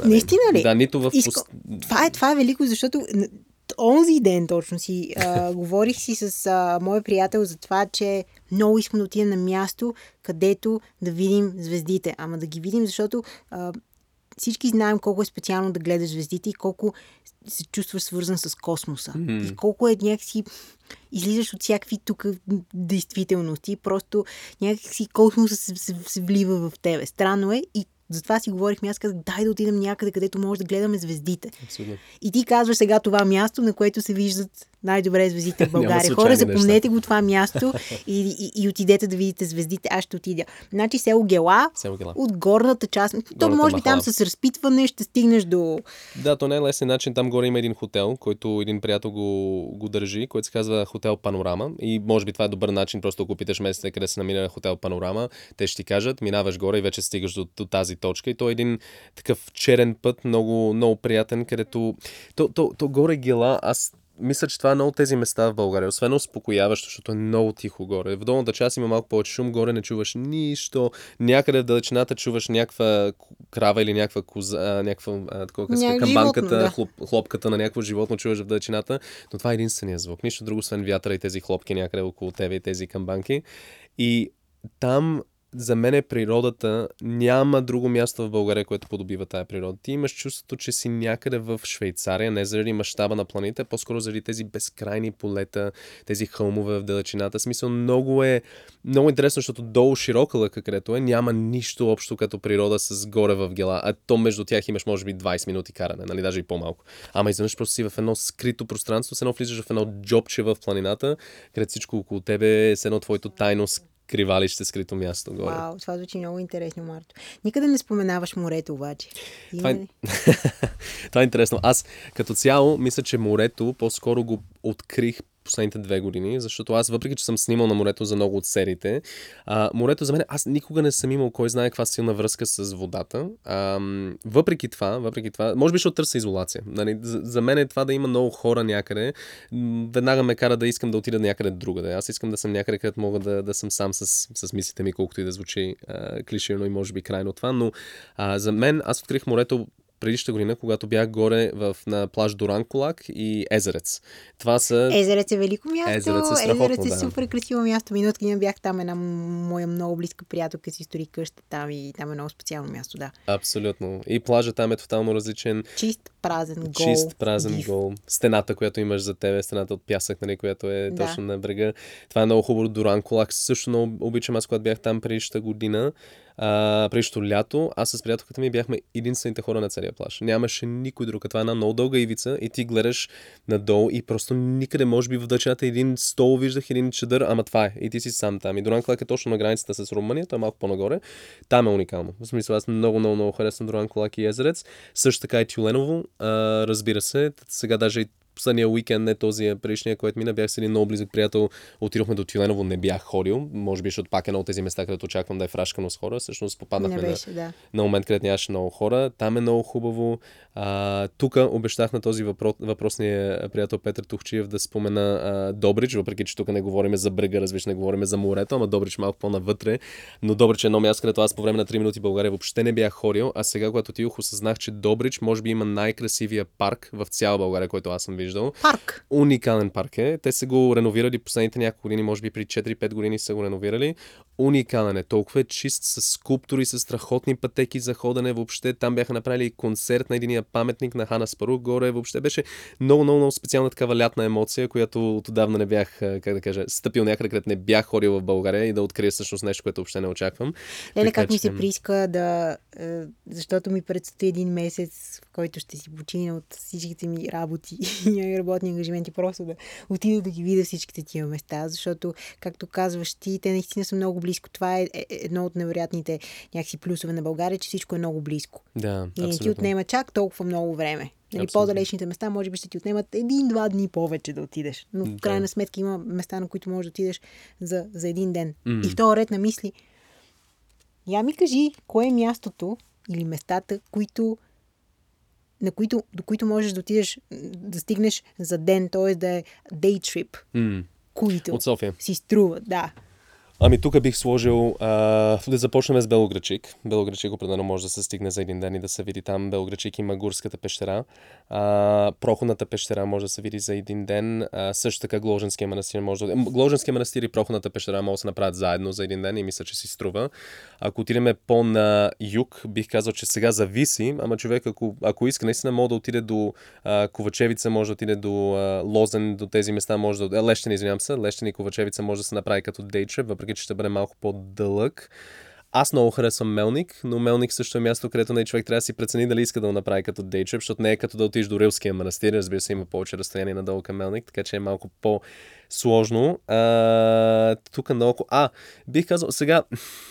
Наистина ли? Да, нито в... Пус- Това, е, това е велико, защото онзи ден точно си а, говорих си с а, мой приятел за това, че много искам да отида на място, където да видим звездите. Ама да ги видим, защото а, всички знаем колко е специално да гледаш звездите и колко се чувстваш свързан с космоса. Мгм. И колко е някакси излизаш от всякакви тук действителности, просто някакси космоса се, се, се влива в тебе. Странно е и затова си говорихме, аз казах, дай да отидем някъде, където може да гледаме звездите. Абсолютно. И ти казваш сега това място, на което се виждат най-добре звездите в България. Хора, запомнете го това място и, и, и отидете да видите звездите. Аз ще отидя. Значи село Гела, Село Гела. от горната част. То Горната може би там с разпитване ще стигнеш до... Да, то не е лесен начин. Там горе има един хотел, който един приятел го, го държи, който се казва Хотел Панорама. И може би това е добър начин, просто ако питаш местите къде се намира Хотел Панорама, те ще ти кажат, минаваш горе и вече стигаш до, до тази точка. И то е един такъв черен път, много, много приятен, където... То, то, то горе Гела, аз мисля, че това е много тези места в България. Освен успокояващо, защото е много тихо горе. В долната част има малко повече шум, горе не чуваш нищо. Някъде в далечината чуваш някаква крава или някаква коза, някаква а, такова, камбанката, животно, да. хлоп, хлопката на някакво животно чуваш в далечината, но това е единствения звук. Нищо друго, освен вятъра и тези хлопки някъде около тебе и тези камбанки. И там за мен е природата няма друго място в България, което подобива тая природа. Ти имаш чувството, че си някъде в Швейцария, не заради мащаба на планета, по-скоро заради тези безкрайни полета, тези хълмове в далечината. Смисъл много е много интересно, защото долу широка лъка, където е, няма нищо общо като природа с горе в гела. А то между тях имаш може би 20 минути каране, нали, даже и по-малко. Ама изведнъж просто си в едно скрито пространство, с едно влизаш в едно джобче в планината, където всичко около тебе е с едно твоето тайно скривалище, скрито място горе. Вау, това звучи много интересно, Марто. Никъде не споменаваш морето обаче. Това е... това е интересно. Аз като цяло мисля, че морето по-скоро го открих последните две години, защото аз, въпреки че съм снимал на морето за много от сериите, а, морето за мен, аз никога не съм имал кой знае каква силна връзка с водата. А, въпреки това, въпреки това, може би ще търся изолация. Нали, за, за мен е това да има много хора някъде, веднага ме кара да искам да отида някъде другаде. Аз искам да съм някъде, където мога да, да съм сам с, с мислите ми, колкото и да звучи а, клиширано и може би крайно това, но а, за мен аз открих морето предишната година, когато бях горе в, на плаж Доран Колак и Езерец. Това са... Езерец е велико място. Езерец е, страхотно, Езерец е да. супер красиво място. Миналата година бях там, една моя много близка приятелка си стори къща там и там е много специално място, да. Абсолютно. И плажа там е тотално различен. Чист, празен гол. Чист, празен див. гол. Стената, която имаш за тебе, стената от пясък, нали, която е да. точно на брега. Това е много хубаво. Доран Колак също много обичам. Аз, когато бях там предишната година, а, предишното лято, аз с приятелката ми бяхме единствените хора на целия плаж. Нямаше никой друг. Това е една много дълга ивица и ти гледаш надолу и просто никъде, може би в дъчината един стол виждах, един чадър, ама това е. И ти си сам там. И Доран Колак е точно на границата с Румъния, той е малко по-нагоре. Там е уникално. В смисъл, аз много, много, много харесвам Доран Колак и Езерец. Също така и Тюленово, а, разбира се. Сега даже и последния уикенд, не този предишния, който мина, бях с един много близък приятел. Отидохме до Тюленово, не бях ходил. Може би, защото пак е едно от тези места, където очаквам да е фрашкано с хора. Всъщност попаднахме беше, на, да. на момент, където нямаше много хора. Там е много хубаво. А, тук обещах на този въпрос, въпросния приятел Петър Тухчиев да спомена а, Добрич, въпреки че тук не говорим за брега, разбира не говорим за морето, ама Добрич малко по-навътре. Но Добрич е едно място, където аз по време на 3 минути България въобще не бях ходил, а сега, когато отидох, осъзнах, че Добрич може би има най-красивия парк в цяла България, който аз съм виждал. Парк. Уникален парк е. Те са го реновирали последните няколко години, може би при 4-5 години са го реновирали. Уникален е. Толкова е чист с скулптури, с страхотни пътеки за ходене. Въобще там бяха направили концерт на единия паметник на Хана Спару горе. Въобще беше много, много, много специална такава лятна емоция, която отдавна не бях, как да кажа, стъпил някъде, където не бях ходил в България и да открия всъщност нещо, което въобще не очаквам. Леле, как ми се прииска да... Защото ми предстои един месец, в който ще си почина от всичките ми работи и работни ангажименти, просто да отида да ги видя всичките тия места, защото, както казваш ти, те наистина са много близко. Това е едно от невероятните някакси плюсове на България, че всичко е много близко. Да, и не ти отнема чак толкова много време. Нали, по-далечните места може би ще ти отнемат един-два дни повече да отидеш. Но в крайна сметка има места, на които можеш да отидеш за, за един ден. Mm. И в този ред на мисли, я ми кажи, кое е мястото или местата, които на които, до които можеш да отидеш, да стигнеш за ден, т.е. да е day trip, mm. които От София. си струва, да. Ами тук бих сложил а, да започнем с Белограчик. Белограчик определено може да се стигне за един ден и да се види там. Белограчик има Гурската пещера. А, Проходната пещера може да се види за един ден. А, също така Гложенския манастир може да... Гложенския манастир и Проходната пещера могат да се направят заедно за един ден и мисля, че си струва. Ако отидем по-на юг, бих казал, че сега зависи, ама човек, ако, ако иска, наистина може да отиде до а, Ковачевица, може да отиде до а, Лозен, до тези места, може да... Лещен, извинявам се, Лещен и Ковачевица може да се направи като дейче, въпреки че ще бъде малко по-дълъг. Аз много харесвам Мелник, но Мелник също е място, където на човек трябва да си прецени дали иска да го направи като дейчеп, защото не е като да отидеш до Рилския манастир, разбира се, има повече разстояние надолу към Мелник, така че е малко по-сложно. А, тук много... А, бих казал, сега...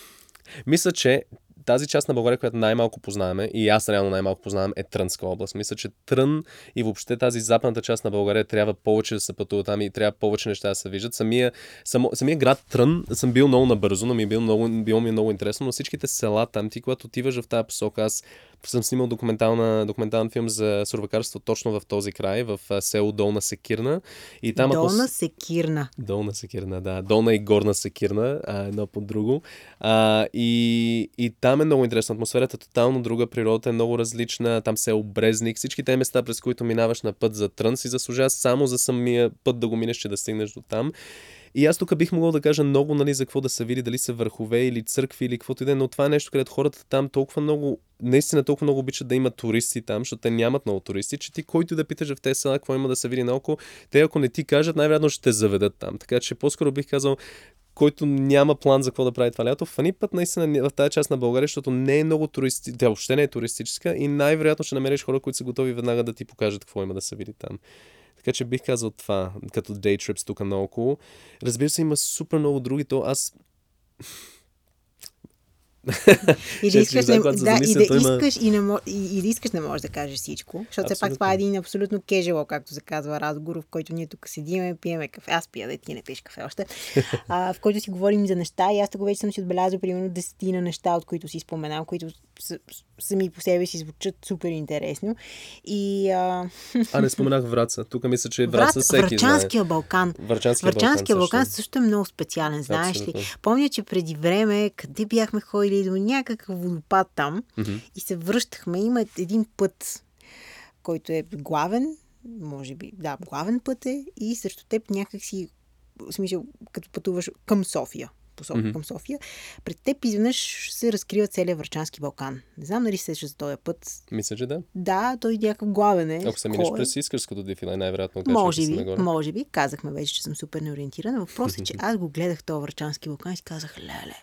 Мисля, че тази част на България, която най-малко познаваме, и аз реално най-малко познавам, е Трънска област. Мисля, че Трън и въобще тази западната част на България трябва повече да се пътува там и трябва повече неща да се виждат. Самия, само, самия град Трън съм бил много набързо, но ми е бил много, било ми е много интересно, но всичките села там, ти когато отиваш в тази посока, аз съм снимал документална, документален филм за сурвакарство точно в този край, в село Долна Секирна. И там, Долна ако... Секирна. Долна Секирна, да. Долна и Горна Секирна, а, едно по друго. А, и, и там е много интересна. Атмосферата е тотално друга, природата е много различна. Там село Брезник, всички те места, през които минаваш на път за трън, си заслужава само за самия път да го минеш, че да стигнеш до там. И аз тук бих могъл да кажа много, нали, за какво да се види, дали са върхове или църкви или каквото и да е, но това е нещо, където хората там толкова много, наистина толкова много обичат да има туристи там, защото те нямат много туристи, че ти който да питаш в тези села, какво има да се види наоколо, те ако не ти кажат, най-вероятно ще те заведат там. Така че по-скоро бих казал, който няма план за какво да прави това лято, фани път наистина в тази част на България, защото не е много туристи, тя въобще не е туристическа и най-вероятно ще намериш хора, които са готови веднага да ти покажат какво има да се види там. Така че бих казал това, като day trips тук наоколо. Разбира се, има супер много други, то аз и да искаш, не, да, и да искаш и, не, и, и да искаш не можеш да кажеш всичко, защото все пак това е един абсолютно кежело, както се казва, разговор, в който ние тук седиме, пиеме кафе, аз пия, да ти не пиеш кафе още, а, в който си говорим за неща и аз тук вече съм си отбелязал примерно десетина неща, от които си споменал, които сами по себе си звучат супер интересно. И, а... а, не споменах Враца. Тук мисля, че Враца Врац, всеки Врачанския Балкан. Врачанския, Врачанския Балкан, Балкан също е много специален, знаеш Абсолютно. ли. Помня, че преди време, къде бяхме ходили до някакъв водопад там mm-hmm. и се връщахме. Има един път, който е главен, може би, да, главен път е и срещу теб някакси, в смисъл, като пътуваш към София посока mm-hmm. към София, пред теб изведнъж се разкрива целият Врачански Балкан. Не знам дали се за този път. Мисля, че да. Да, той някакъв главен е. Ако се минеш през Искърското дефиле, най-вероятно Може би, може би. Казахме вече, че съм супер неориентирана. Въпросът е, че аз го гледах този Врачански Балкан и си казах, леле,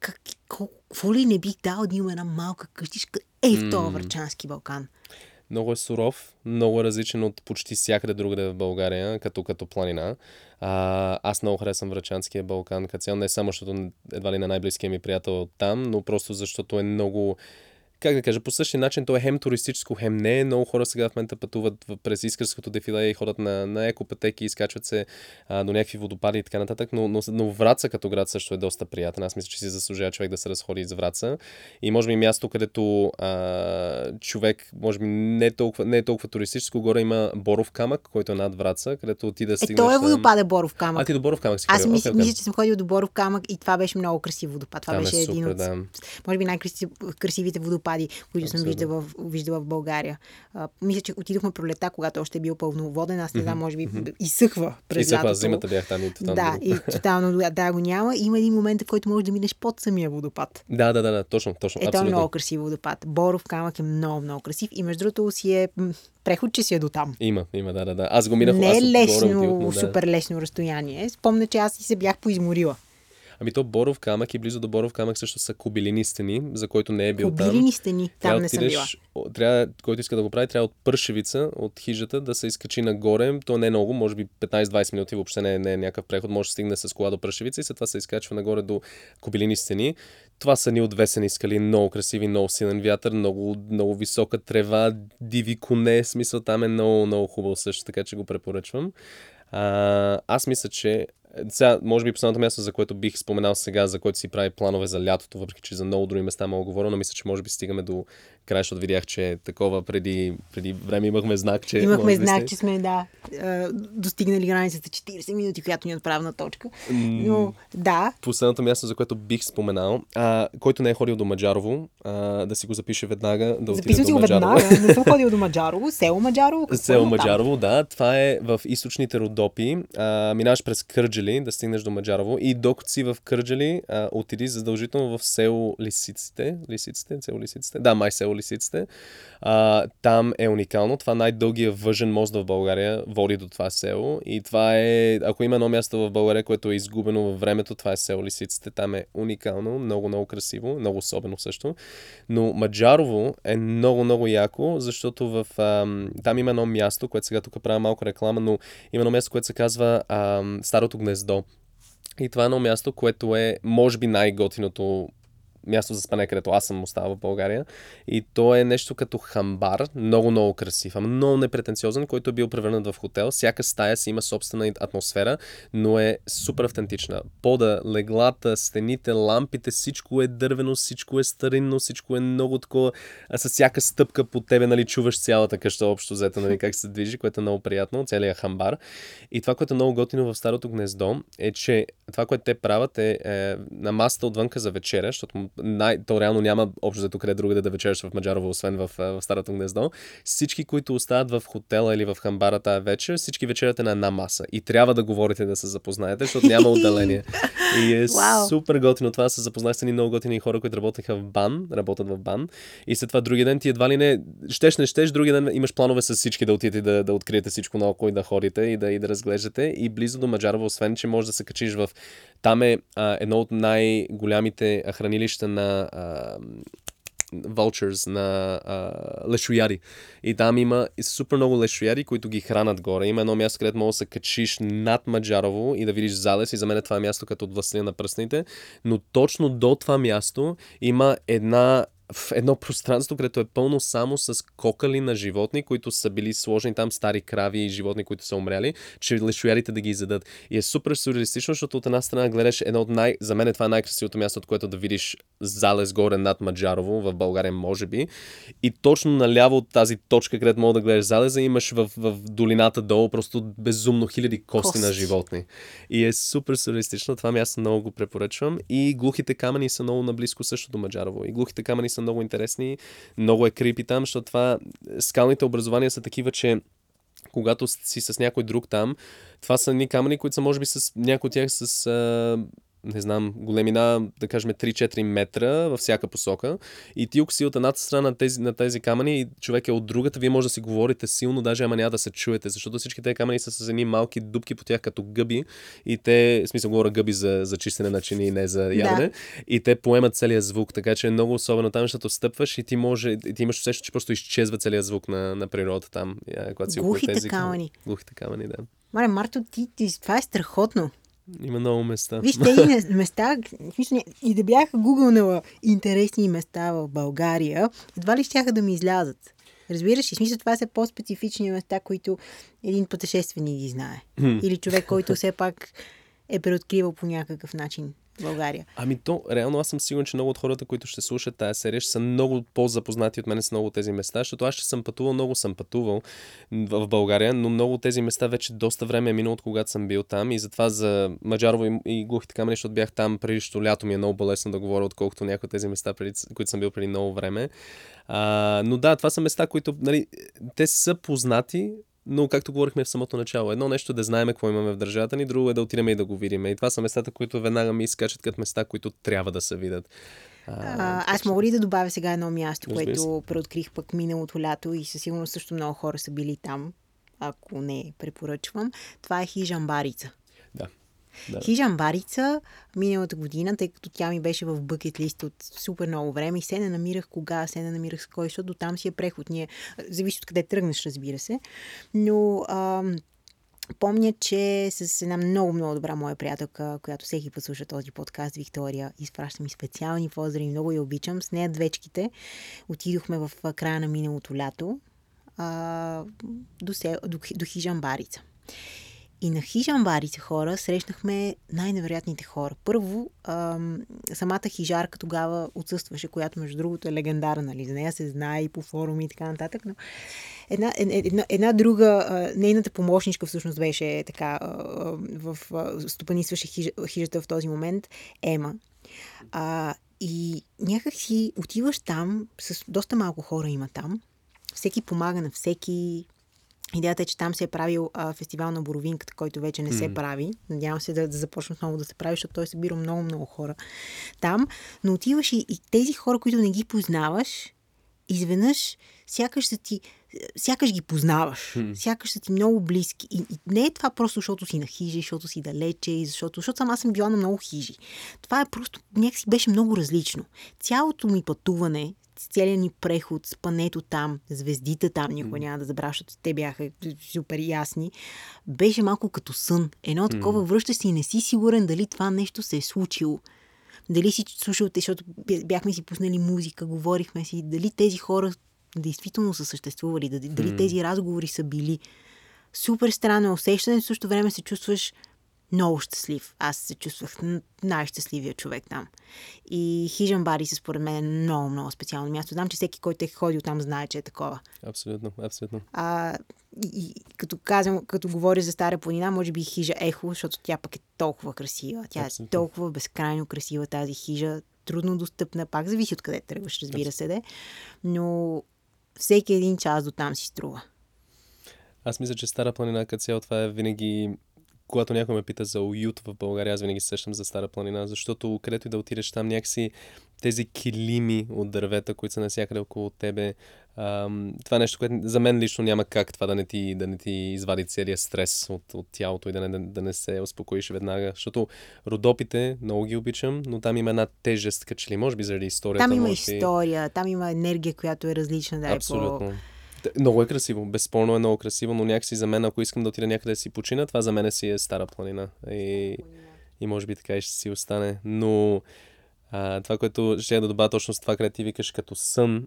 как, какво ли не бих дал да има една малка къщичка е в този Врачански Балкан? Много е суров, много е различен от почти всякъде другаде в България, като, като планина. А, аз много харесвам Врачанския Балкан като цяло, не само защото едва ли на най-близкия ми приятел там, но просто защото е много как да кажа, по същия начин то е хем туристическо, хем не. Много хора сега в момента пътуват през Искърското дефиле и ходят на, на екопътеки, изкачват се а, до някакви водопади и така нататък, но, но, но Враца като град също е доста приятен. Аз мисля, че си заслужава човек да се разходи из Враца. И може би място, където а, човек, може би не е, толкова, не е толкова туристическо, горе има Боров камък, който е над Враца, където ти да стигнеш... Е, той е водопад е Боров камък. А ти до Боров камък си Аз мисля, okay, okay. мисля, че съм ходил до Боров камък и това беше много красив водопад. Това Там беше е супер, един от, да. може би най-красивите водопади, които съм виждала, виждала в България. А, мисля, че отидохме пролета, когато още е бил пълноводен. Аз не знам, може би изсъхва през изсъхва, лятото. зимата бях там и тотално. Да, и тотално да, го няма. Има един момент, в който можеш да минеш под самия водопад. Да, да, да, да точно, точно. Е, той е много красив водопад. Боров камък е много, много красив. И между другото си е преход, че си е до там. Има, има, да, да, да. Аз го минах. Не е лесно, да. супер лесно разстояние. Спомня, че аз и се бях поизморила. Ами то Боров камък и близо до Боров камък също са кубилини стени, за който не е бил кубилини там. Кубилини стени, там трябва не съм била. Трябва, който иска да го прави, трябва от пършевица, от хижата да се изкачи нагоре. То не е много, може би 15-20 минути, въобще не е, не е някакъв преход, може да стигне с кола до пършевица и след това се изкачва нагоре до кубилини стени. Това са ни отвесени скали, много красиви, много силен вятър, много, много висока трева, диви коне, смисъл там е много, много хубаво също, така че го препоръчвам. А, аз мисля, че сега, може би последното място, за което бих споменал сега, за което си прави планове за лятото, въпреки че за много други места мога говоря, но мисля, че може би стигаме до край, защото видях, че такова преди, преди време имахме знак, че... Имахме знак, че сме, да, достигнали границата 40 минути, която ни е отправна точка. Но, да. Последното място, за което бих споменал, а, който не е ходил до Маджарово, а, да си го запише веднага, да Записвам си го веднага, не съм ходил до Маджарово, село Маджарово. Село Маджарово, да. Това е в източните Родопи. А, минаваш през Кърджали, да стигнеш до Маджарово и докато си в Кърджали, а, отиди задължително в село Лисиците. Лисиците? Село Лисиците? Да, май село лисиците. А, там е уникално. Това най-дългия въжен мост в България води до това село. И това е, ако има едно място в България, което е изгубено във времето, това е село Лисиците. Там е уникално, много, много красиво, много особено също. Но Маджарово е много, много яко, защото в, ам, там има едно място, което сега тук правя малко реклама, но има едно място, което се казва ам, Старото гнездо. И това е едно място, което е, може би, най-готиното място за спане, където аз съм оставал в България. И то е нещо като хамбар, много, много красив, ама много непретенциозен, който е бил превърнат в хотел. Всяка стая си има собствена атмосфера, но е супер автентична. Пода, леглата, стените, лампите, всичко е дървено, всичко е старинно, всичко е много такова. А с всяка стъпка по тебе, нали, чуваш цялата къща общо взета, нали, как се движи, което е много приятно, целият хамбар. И това, което е много готино в старото гнездо, е, че това, което те правят е, е на масата отвънка за вечеря, защото най- то реално няма общо зато къде другаде да вечераш в Маджарово, освен в, в Старото гнездо. Всички, които остават в хотела или в хамбара тази вечер, всички вечеряте на една маса. И трябва да говорите да се запознаете, защото няма отделение. И е Вау. супер готино това. Се запознах с едни много готини хора, които работеха в бан, работят в бан. И след това други ден ти едва ли не, щеш не щеш, други ден имаш планове с всички да отидете да, да откриете всичко наоколо и да ходите и да, и да разглеждате. И близо до Маджарово, освен, че може да се качиш в... Там е а, едно от най-голямите а, хранилища на а, на а, лешояри. И там има супер много лешояри, които ги хранат горе. Има едно място, където може да се качиш над Маджарово и да видиш залез. И за мен е това място като от властелина на пръстните. Но точно до това място има една в едно пространство, където е пълно само с кокали на животни, които са били сложени там, стари крави и животни, които са умряли, че лешоярите да ги изядат. И е супер сюрреалистично, защото от една страна гледаш едно от най... За мен е това най-красивото място, от което да видиш залез горе над Маджарово, в България може би. И точно наляво от тази точка, където мога да гледаш залеза, имаш в, в долината долу просто безумно хиляди кости, Кости. на животни. И е супер сюрреалистично. Това място много го препоръчвам. И глухите камъни са много наблизко също до Маджарово. И глухите камъни са много интересни. Много е крипи там, защото това скалните образования са такива, че когато си с някой друг там, това са ни камъни, които са може би с някои от тях с а, не знам, големина, да кажем 3-4 метра във всяка посока. И ти, ако си от едната страна на тези, на тези камъни и човек е от другата, вие може да си говорите силно, даже ама няма да се чуете, защото всички тези камъни са с едни малки дупки по тях като гъби и те, в смисъл говоря гъби за, за чистене на чини и не за ядене, да. и те поемат целият звук, така че е много особено там, защото стъпваш и ти може, и ти имаш усещане, че просто изчезва целият звук на, на природата там, я, когато си Глухите тези камъни. Глухите камъни, да. Маре, Марто, ти, ти, това е страхотно. Има много места. Виж, тези места, и да бях гугълнала интересни места в България, едва ли щяха да ми излязат. Разбираш ли? Смисъл, това са по-специфични места, които един пътешественик ги знае. Или човек, който все пак е преоткривал по някакъв начин България. Ами то, реално аз съм сигурен, че много от хората, които ще слушат тази серия, ще са много по-запознати от мен с много от тези места, защото аз ще съм пътувал, много съм пътувал в България, но много от тези места вече доста време е минало от когато съм бил там и затова за Маджарово и, и глухите камъни, защото бях там предишното лято ми е много по-лесно да говоря, отколкото някои от тези места, преди, които съм бил преди много време. А, но да, това са места, които, нали, те са познати, но както говорихме в самото начало, едно нещо е да знаем какво имаме в държавата ни, друго е да отидем и да го видим. И това са местата, които веднага ми изкачат като места, които трябва да се видят. А, аз мога ли да добавя сега едно място, Разбира което преоткрих пък миналото лято и със сигурност също много хора са били там, ако не препоръчвам. Това е Хижамбарица. Да. Да. Хижамбарица миналата година, тъй като тя ми беше в бъкет лист от супер много време и се не намирах кога, се не намирах с кой, защото там си е преход. Ние, зависи от къде тръгнеш, разбира се. Но ам, помня, че с една много, много добра моя приятелка, която всеки път слуша този подкаст, Виктория, изпраща ми специални поздрави, много я обичам. С нея двечките отидохме в края на миналото лято а, до, се, до, до Хижамбарица. И на Хижамбарица хора срещнахме най-невероятните хора. Първо, ам, самата хижарка тогава отсъстваше, която между другото е легендарна, нали? За нея се знае и по форуми и така нататък, но една, е- една, една друга, а, нейната помощничка всъщност беше така, а, в, а, стопанисваше хижа, хижата в този момент, Ема. А, и някак си отиваш там, с доста малко хора има там, всеки помага на всеки, Идеята е, че там се е правил а, фестивал на Боровинката, който вече не се Мгм. прави. Надявам се да, да започне отново да се прави, защото той събира много, много хора там. Но отиваш и, и тези хора, които не ги познаваш, изведнъж сякаш са ти сякаш ги познаваш, Хм. сякаш са ти много близки. И, и не е това просто защото си на хижи, защото си далече, и защото, защото сама съм била на много хижи. Това е просто, някакси беше много различно. Цялото ми пътуване, целият ни преход, спането там, звездите там, никога няма да забравя, защото те бяха супер ясни, беше малко като сън. Едно такова връщаш се и не си сигурен дали това нещо се е случило. Дали си слушал, защото бя- бяхме си пуснали музика, говорихме си, дали тези хора действително са съществували, дали, дали тези разговори са били. Супер странно усещане, в същото време се чувстваш много щастлив. Аз се чувствах най-щастливия човек там. И Хижан Бари се според мен е много, много специално място. Знам, че всеки, който е ходил там, знае, че е такова. Абсолютно, абсолютно. А, и, и като казвам, като говоря за Стара планина, може би хижа Ехо, защото тя пък е толкова красива. Тя Абсолютно. е толкова безкрайно красива тази хижа. трудно достъпна, пак зависи от къде тръгваш, разбира се, де. но всеки един час до там си струва. Аз мисля, че Стара планина като цяло това е винаги когато някой ме пита за уют в България, аз винаги се сещам за Стара планина, защото където и да отидеш там някакси тези килими от дървета, които са навсякъде около тебе, ам, това е нещо, което за мен лично няма как това да не ти, да не ти извади целия стрес от, от тялото и да не, да не се успокоиш веднага, защото родопите много ги обичам, но там има една тежест, като че ли, може би заради историята. Там има история, там има енергия, която е различна. Да Абсолютно. Е по много е красиво, безспорно е много красиво, но някакси за мен, ако искам да отида някъде да си почина, това за мен си е Стара планина. И, и може би така и ще си остане. Но а, това, което ще да добавя точно с това, където ти викаш като сън,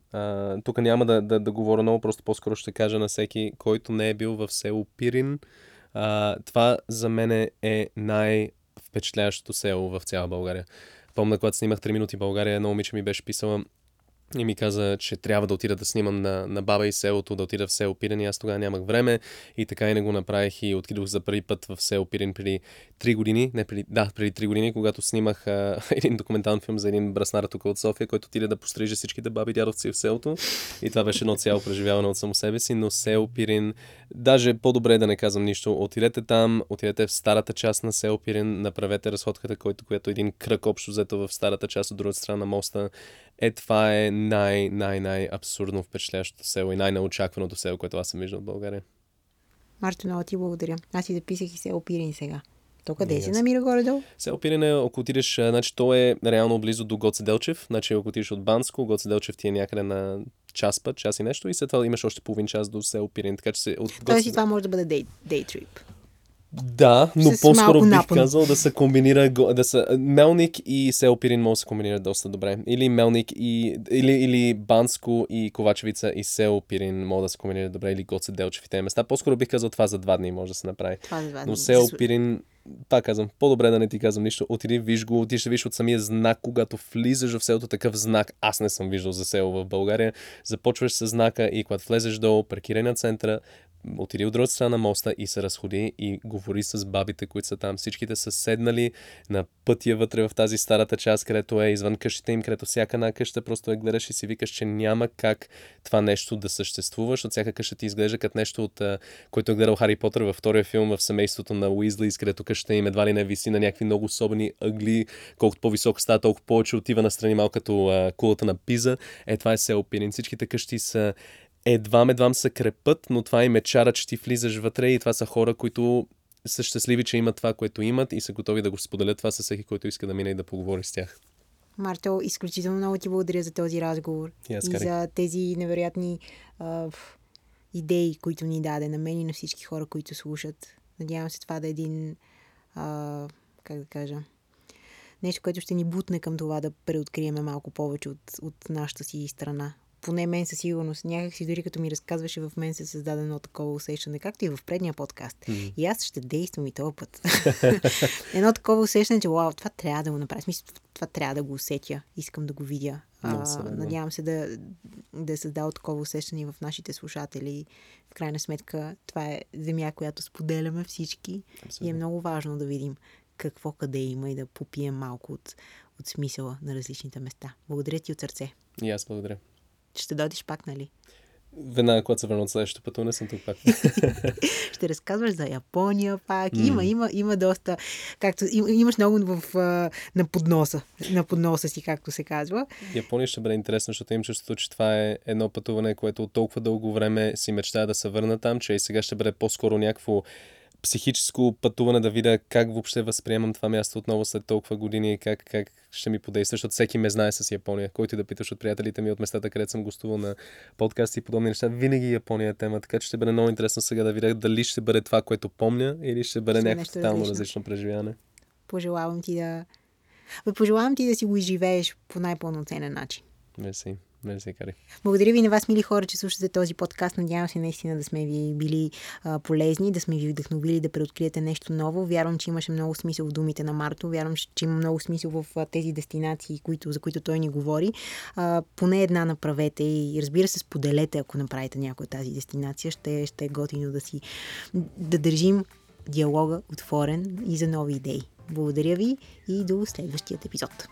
тук няма да, да, да говоря много, просто по-скоро ще кажа на всеки, който не е бил в село Пирин. А, това за мен е най-впечатляващото село в цяла България. Помня, когато снимах 3 минути България, едно момиче ми беше писала, и ми каза, че трябва да отида да снимам на, на баба и селото, да отида в село Пирен. И аз тогава нямах време. И така и не го направих. И отидох за първи път в село Пирен преди 3 години, не преди, да, преди 3 години, когато снимах а, един документален филм за един браснар тук от София, който отиде да постриже всичките баби дядовци в селото. И това беше едно цяло преживяване от само себе си, но село Пирин, даже по-добре да не казвам нищо, отидете там, отидете в старата част на село Пирин, направете разходката, който, която е един кръг общо взето в старата част от другата страна на моста е, това е най, най, най абсурдно впечатляващото село и най-неочакваното село, което аз съм виждал в България. Марто, много ти благодаря. Аз си записах и село Пирин сега. То къде се намира горе-долу? Село Пирин е, ако отидеш, значи то е реално близо до Гоце Делчев. Значи ако отидеш от Банско, Гоце Делчев ти е някъде на час път, час и нещо и след това имаш още половин час до село Пирин. Така че се от Гоце... Тоест и това може да бъде day, day trip. Да, но с по-скоро бих напън. казал да се комбинира, да са, Мелник и Село Пирин могат да се комбинират доста добре. Или Мелник и, или, или Банско и Ковачевица и Село Пирин могат да се комбинират добре, или Гоце Делчев и тези места. По-скоро бих казал това за два дни може да се направи. Това за два дни. Но Село Пирин, пак казвам, по-добре да не ти казвам нищо. Отиди, виж го, ти ще виж от самия знак, когато влизаш в селото, такъв знак. Аз не съм виждал за село в България. Започваш с знака и когато влезеш долу, паркирай на центъра, отиди от другата страна на моста и се разходи и говори с бабите, които са там. Всичките са седнали на пътя вътре в тази старата част, където е извън къщите им, където всяка една къща просто е гледаш и си викаш, че няма как това нещо да съществува, защото всяка къща ти изглежда като нещо от който е гледал Хари Потър във втория филм в семейството на Уизли, където къщата им едва ли не виси на някакви много особени ъгли, колкото по-високо става, толкова повече отива на страни малко като а, кулата на Пиза. Е, това е село Пирин. Всичките къщи са едва едва се крепат, но това им е чара, че ти влизаш вътре и това са хора, които са щастливи, че имат това, което имат и са готови да го споделят това с всеки, който иска да мине и да поговори с тях. Марто, изключително много ти благодаря за този разговор и, и за тези невероятни а, идеи, които ни даде на мен и на всички хора, които слушат. Надявам се това да е един, а, как да кажа, нещо, което ще ни бутне към това да преоткриеме малко повече от, от нашата си страна, поне мен със сигурност, някак си дори като ми разказваше, в мен се създаде едно такова усещане, както и в предния подкаст. Mm-hmm. И аз ще действам и този път. едно такова усещане, че вау, това трябва да го направя. Смисъл, това трябва да го усетя. Искам да го видя. А, надявам се да, да е създал такова усещане в нашите слушатели. В крайна сметка, това е земя, която споделяме всички. Абсолютно. И е много важно да видим какво къде има и да попием малко от, от смисъла на различните места. Благодаря ти от сърце. И аз благодаря. Ще дойдеш пак, нали? Веднага, когато се върна от следващото пътуване, съм тук пак. Ще разказваш за Япония пак. Mm. Има, има, има доста. Както им, имаш много в, на подноса. На подноса си, както се казва. Япония ще бъде интересно, защото им чувството, че това е едно пътуване, което от толкова дълго време си мечтая да се върна там, че и сега ще бъде по-скоро някакво психическо пътуване да видя как въобще възприемам това място отново след толкова години и как, как ще ми подейства, защото всеки ме знае с Япония. Който и да питаш от приятелите ми от местата, където съм гостувал на подкасти и подобни неща, винаги Япония е тема. Така че ще бъде много интересно сега да видя дали ще бъде това, което помня или ще бъде някакво тотално различно. различно преживяване. Пожелавам ти да... Пожелавам ти да си го изживееш по най-пълноценен начин. Мерси. Мерси, Кари. Благодаря ви на вас, мили хора, че слушате този подкаст. Надявам се наистина да сме ви били а, полезни, да сме ви вдъхновили да преоткриете нещо ново. Вярвам, че имаше много смисъл в думите на Марто. Вярвам, че има много смисъл в а, тези дестинации, които, за които той ни говори. А, поне една направете и разбира се, споделете, ако направите някоя тази дестинация. Ще, ще е готино да си да държим диалога отворен и за нови идеи. Благодаря ви и до следващия епизод.